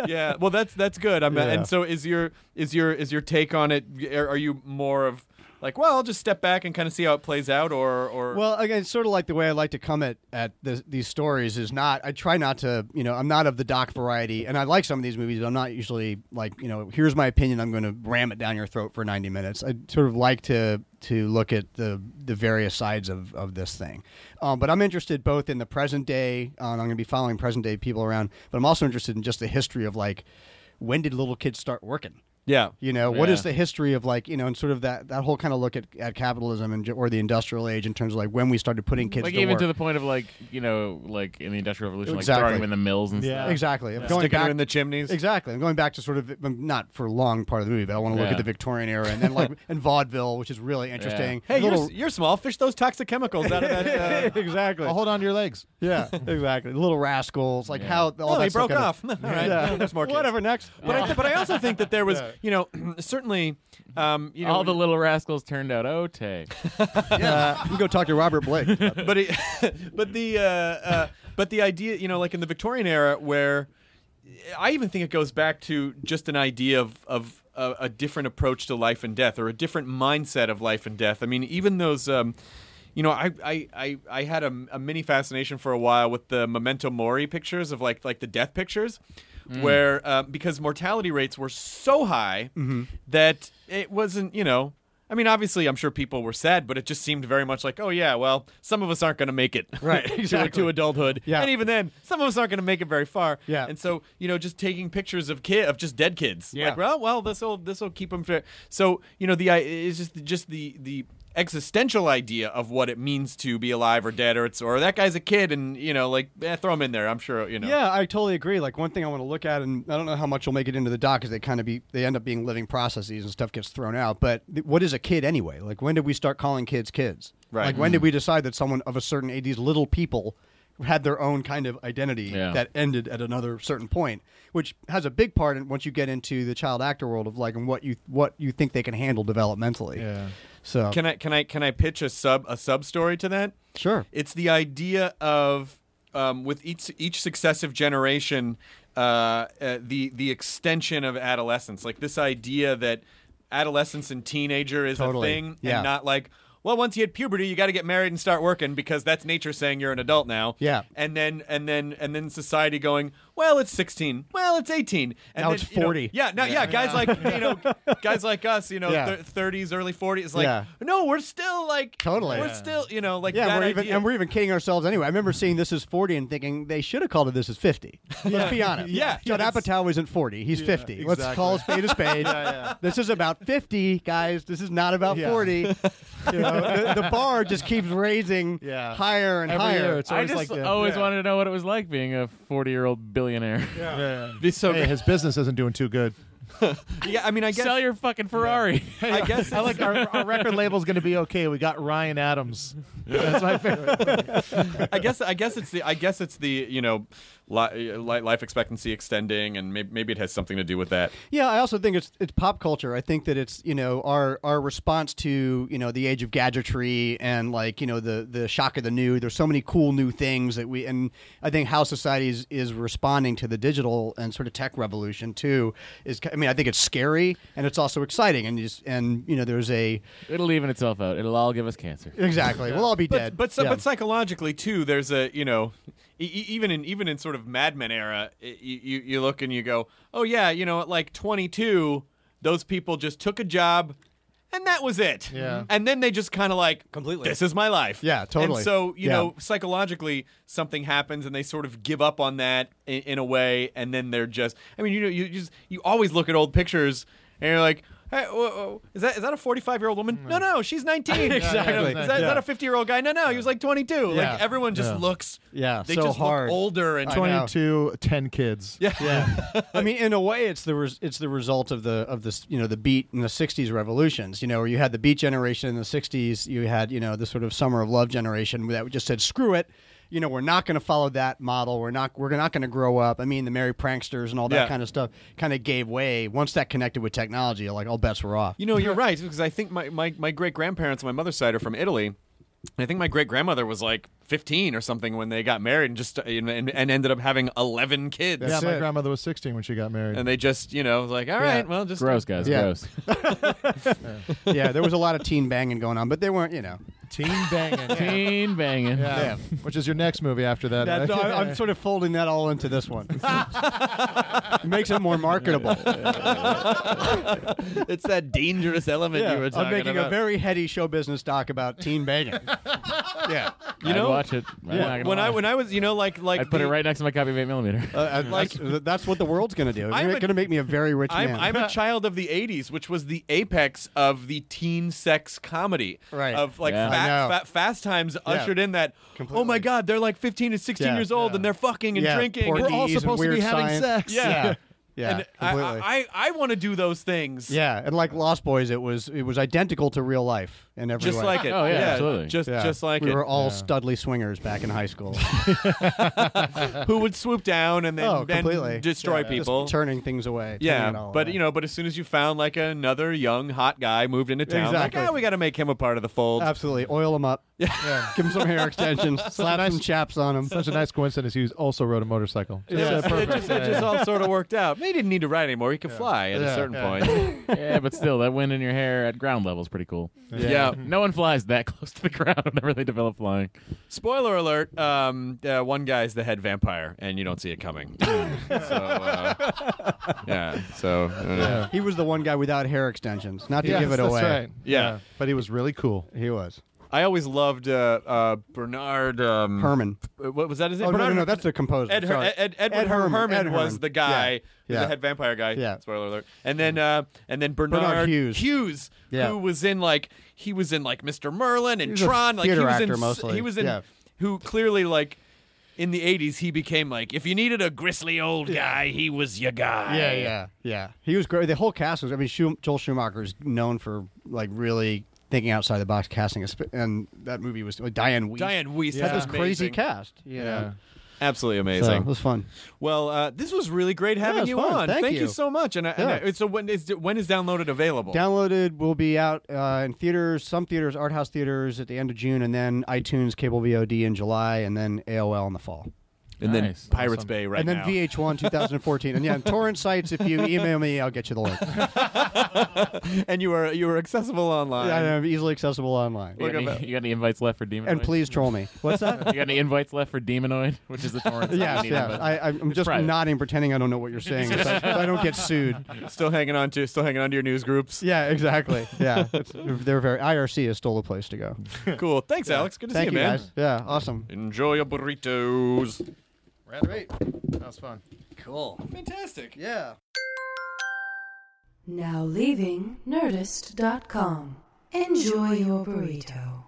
yeah well that's that's good i'm Yeah. and so is your is your is your take on it are, are you more of like well i'll just step back and kind of see how it plays out or or Well, again, sort of like the way I like to come at at this, these stories is not. I try not to, you know, I'm not of the doc variety, and I like some of these movies. But I'm not usually like, you know, here's my opinion. I'm going to ram it down your throat for 90 minutes. I sort of like to to look at the the various sides of of this thing. Um, but I'm interested both in the present day. Uh, and I'm going to be following present day people around, but I'm also interested in just the history of like when did little kids start working. Yeah You know, what is Yeah. the history of like, you know, and sort of that, that whole kind of look at, at capitalism and or the industrial age in terms of like when we started putting kids like to even work. to the point of like you know like in the industrial revolution like Exactly. throwing them in the mills and Yeah. stuff. exactly. I'm going sticking back them in the chimneys Exactly. I'm going back to sort of um, not for a long part of the movie, but I want to look Yeah. at the Victorian era and then like and vaudeville, which is really interesting. hey Little- you're, you're small fish those toxic chemicals out of that uh, exactly. I'll hold on to your legs. yeah, exactly. Little rascals, like Yeah. how all oh that they stuff broke kinda- off all right Yeah. there's more kids. Whatever. Next. but I, but I also think that there was you know, certainly, um, you know, All the little rascals turned out okay. yeah, you can go talk to Robert Blake. but it, but the uh, uh, but the idea, you know, like in the Victorian era, where I even think it goes back to just an idea of of a, a different approach to life and death, or a different mindset of life and death. I mean, even those. Um, you know, I, I, I, I had a, a mini fascination for a while with the memento mori pictures of like like the death pictures, where uh, because mortality rates were so high that it wasn't you know I mean, obviously, I'm sure people were sad, but it just seemed very much like, oh yeah, well, some of us aren't going to make it Right, to, exactly. to adulthood, Yeah. and even then, some of us aren't going to make it very far. Yeah. and so you know, just taking pictures of kid of just dead kids, Yeah. like, well, well, this will this will keep them fit. So you know, the it's just just the the existential idea of what it means to be alive or dead, or it's or that guy's a kid, and you know, like eh, throw him in there. I'm sure you know. Yeah, I totally agree. Like one thing I want to look at, and I don't know how much will make it into the doc, because they kind of be they end up being living processes and stuff gets thrown out. But th- what is a kid anyway? Like when did we start calling kids kids? Right. Like when did we decide that someone of a certain age, these little people, had their own kind of identity Yeah. that ended at another certain point, which has a big part in once you get into the child actor world of like and what you what you think they can handle developmentally. Yeah. So Can I can I can I pitch a sub a sub story to that? sure. It's the idea of um, with each each successive generation, uh, uh, the the extension of adolescence, like this idea that adolescence and teenager is Totally. a thing, Yeah. and not like. Well, once you hit puberty, you got to get married and start working because that's nature saying you're an adult now. Yeah. and then and then and then society going, well, it's 16, well, it's 18, and Now then, it's you know, 40. yeah, no, yeah, guys like you know, guys like us, you know, Yeah. thir- 30s, early 40s, like, Yeah. no, we're still like, Totally. we're Yeah. still, you know, like Yeah, that we're even, idea. and we're even kidding ourselves anyway. I remember seeing this as 40 and thinking they should have called it this as 50. Let's be honest. Yeah. Judd Yeah, it's- Apatow isn't 40. He's 50. Let's exactly. call a spade a spade. This is about 50, guys. This is not about Yeah. 40. you know, the, the bar just keeps raising Yeah. higher and Every higher. year it's I always just like the, always yeah. wanted to know what it was like being a 40 year old billionaire. Yeah. Be so Hey, his business isn't doing too good. yeah, I mean, I guess Sell your fucking Ferrari. I guess I like our, our record label's going to be okay. We got Ryan Adams. That's my favorite. I guess I guess it's the I guess it's the you know li- li- life expectancy extending, and maybe, maybe it has something to do with that. Yeah, I also think it's it's pop culture. I think that it's you know our our response to you know the age of gadgetry and like you know the the shock of the new. There's so many cool new things that we and I think how society is, is responding to the digital and sort of tech revolution too is. I mean, I think it's scary and it's also exciting and just and you know there's a It'll even itself out. It'll all give us cancer. exactly. We'll all be But dead. but so, Yeah. but psychologically too, there's a you know. Even in even in sort of Mad Men era, y- you you look and you go, oh yeah, you know, at like 22, those people just took a job, and that was it. Yeah. Mm-hmm. And then they just kind of like Completely. This is my life. Yeah, totally. And so you Yeah. know, psychologically, something happens, and they sort of give up on that in, in a way, and then they're just. I mean, you know, you just you always look at old pictures, and you're like. Hey, whoa, whoa, is that is that a 45 year old woman? No, no, she's 19. Exactly. Is that, is Yeah. that a 50 year old guy? No, no, he was like 22. Yeah. Like everyone just Yeah. looks. Yeah, they so just hard. look older and I 22, 10 kids. yeah. Yeah, I mean, in a way, it's the res- it's the result of the of this you know the beat in the '60s revolutions. You know, where you had the beat generation in the '60s, you had you know the sort of summer of love generation that just said screw it. You know, we're not going to follow that model. We're not we're not going to grow up. I mean, the Merry Pranksters and all that Yeah. kind of stuff kind of gave way once that connected with technology. Like all bets were off. You know, you're right because I think my, my, my great grandparents on my mother's side are from Italy. I think my great grandmother was like 15 or something when they got married and just uh, and, and, and ended up having 11 kids. yeah, That's my it. grandmother was 16 when she got married. And they just, you know, like, all Yeah. right, well, just Gross, guys. Yeah. Gross. yeah, there was a lot of teen banging going on, but they weren't. You know, Teen banging. Teen banging. Yeah. Yeah. Which is your next movie after that. that, I, I'm sort of folding that all into this one. it makes it more marketable. it's that dangerous element you were talking about. I'm making about. a very heady show business doc about teen banging. yeah, You know, I'd watch it. I'm not gonna when I lie. when I was, you know, like like I'd put the- it right next to my copy of 8 millimeter. uh, like that's, that's what the world's going to do. I'm It's a- going to make me a very rich I'm, man. I'm a child of the 80s, which was the apex of the teen sex comedy. Right. Of like Yeah. Fa- fa- Fast Times ushered in that, oh my God, they're like 15 and 16 Yeah. years old Yeah. and they're fucking and yeah, drinking. We're all supposed to be having science. sex. Yeah. yeah. Yeah, I. I, I want to do those things. yeah, and like Lost Boys, it was it was identical to real life in every Just way. like it. Oh, yeah, absolutely. Just Yeah. just like we it. were all studly swingers back in high school. Who would swoop down and then, oh, then completely destroy Yeah, people. just turning things away. turning yeah, all but away. you know, but as soon as you found like another young hot guy moved into town, Exactly. like, oh, we got to make him a part of the fold. absolutely oil him up. Yeah, give him some hair extensions, slap some chaps on him. Such a nice coincidence. He also rode a motorcycle. Just, Yeah, uh, it perfect. just, it just all sort of worked out. He didn't need to ride anymore. He could fly at a Yeah, certain yeah. point. yeah, but still, that wind in your hair at ground level is pretty cool. yeah. No one flies that close to the ground whenever they develop flying. Spoiler alert: um, uh, one guy's the head vampire, and you don't see it coming. so, uh, yeah. So, uh, He was the one guy without hair extensions. Not to Yes, give it that's away. right. Yeah. But he was really cool. He was I always loved uh, uh, Bernard um, Herrmann. uh, What was that? His name? Oh no, Bernard no, no, that's the composer. Ed, Sorry. Ed, Edward Ed Herrmann, Herrmann. Ed was Herrmann. the guy, Yeah. the head vampire guy. Yeah. Spoiler alert. And then, uh, and then Barnard, Hughes. Yeah. who was in like he was in like Mr. Merlin and He was a Tron. Like he was in mostly. he was in Yeah. who clearly like in the '80s he became like if you needed a gristly old guy, he was your guy. Yeah, yeah, yeah. He was great. The whole cast was. I mean, Schum- Joel Schumacher is known for like really thinking outside the box casting, esp- and that movie was uh, Dianne Wiest. Dianne Wiest had was this crazy amazing. cast. You Yeah. know? Absolutely So, amazing. it was fun. Well, uh, this was really great having it was you fun. on. Thank you. you. so much. And, I, and I, so when is when is downloaded available? Downloaded will be out uh, in theaters, some theaters, art house theaters at the end of June, and then iTunes, cable VOD in July, and then AOL in the fall. And then Nice. Pirates Awesome. Bay right and then now. VH1 2014. and yeah, torrent sites. If you email me, I'll get you the link. and you are you are accessible online. Yeah, I'm easily accessible online. You got, any, you got any invites left for Demonoid? And please troll me. What's that? You got any invites left for Demonoid, which is the torrent? site? Yes, You need yes. invites. I, I'm just private. nodding, pretending I don't know what you're saying, so, so I don't get sued. Still hanging on to still hanging on to your news groups. Yeah, exactly. Yeah, it's, they're very. IRC is still the place to go. cool. Thanks, Alex. Good to Thank see you, you, man. guys. Yeah, awesome. Enjoy your burritos. Great. That was fun. Cool. Fantastic. Yeah. Now leaving Nerdist.com. Enjoy your burrito.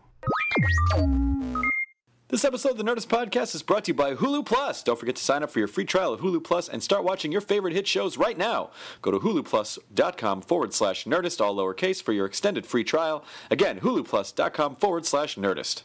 This episode of the Nerdist Podcast is brought to you by Hulu Plus. Don't forget to sign up for your free trial of Hulu Plus and start watching your favorite hit shows right now. Go to huluplus.com forward slash nerdist, all lowercase, for your extended free trial. Again, huluplus.com forward slash nerdist.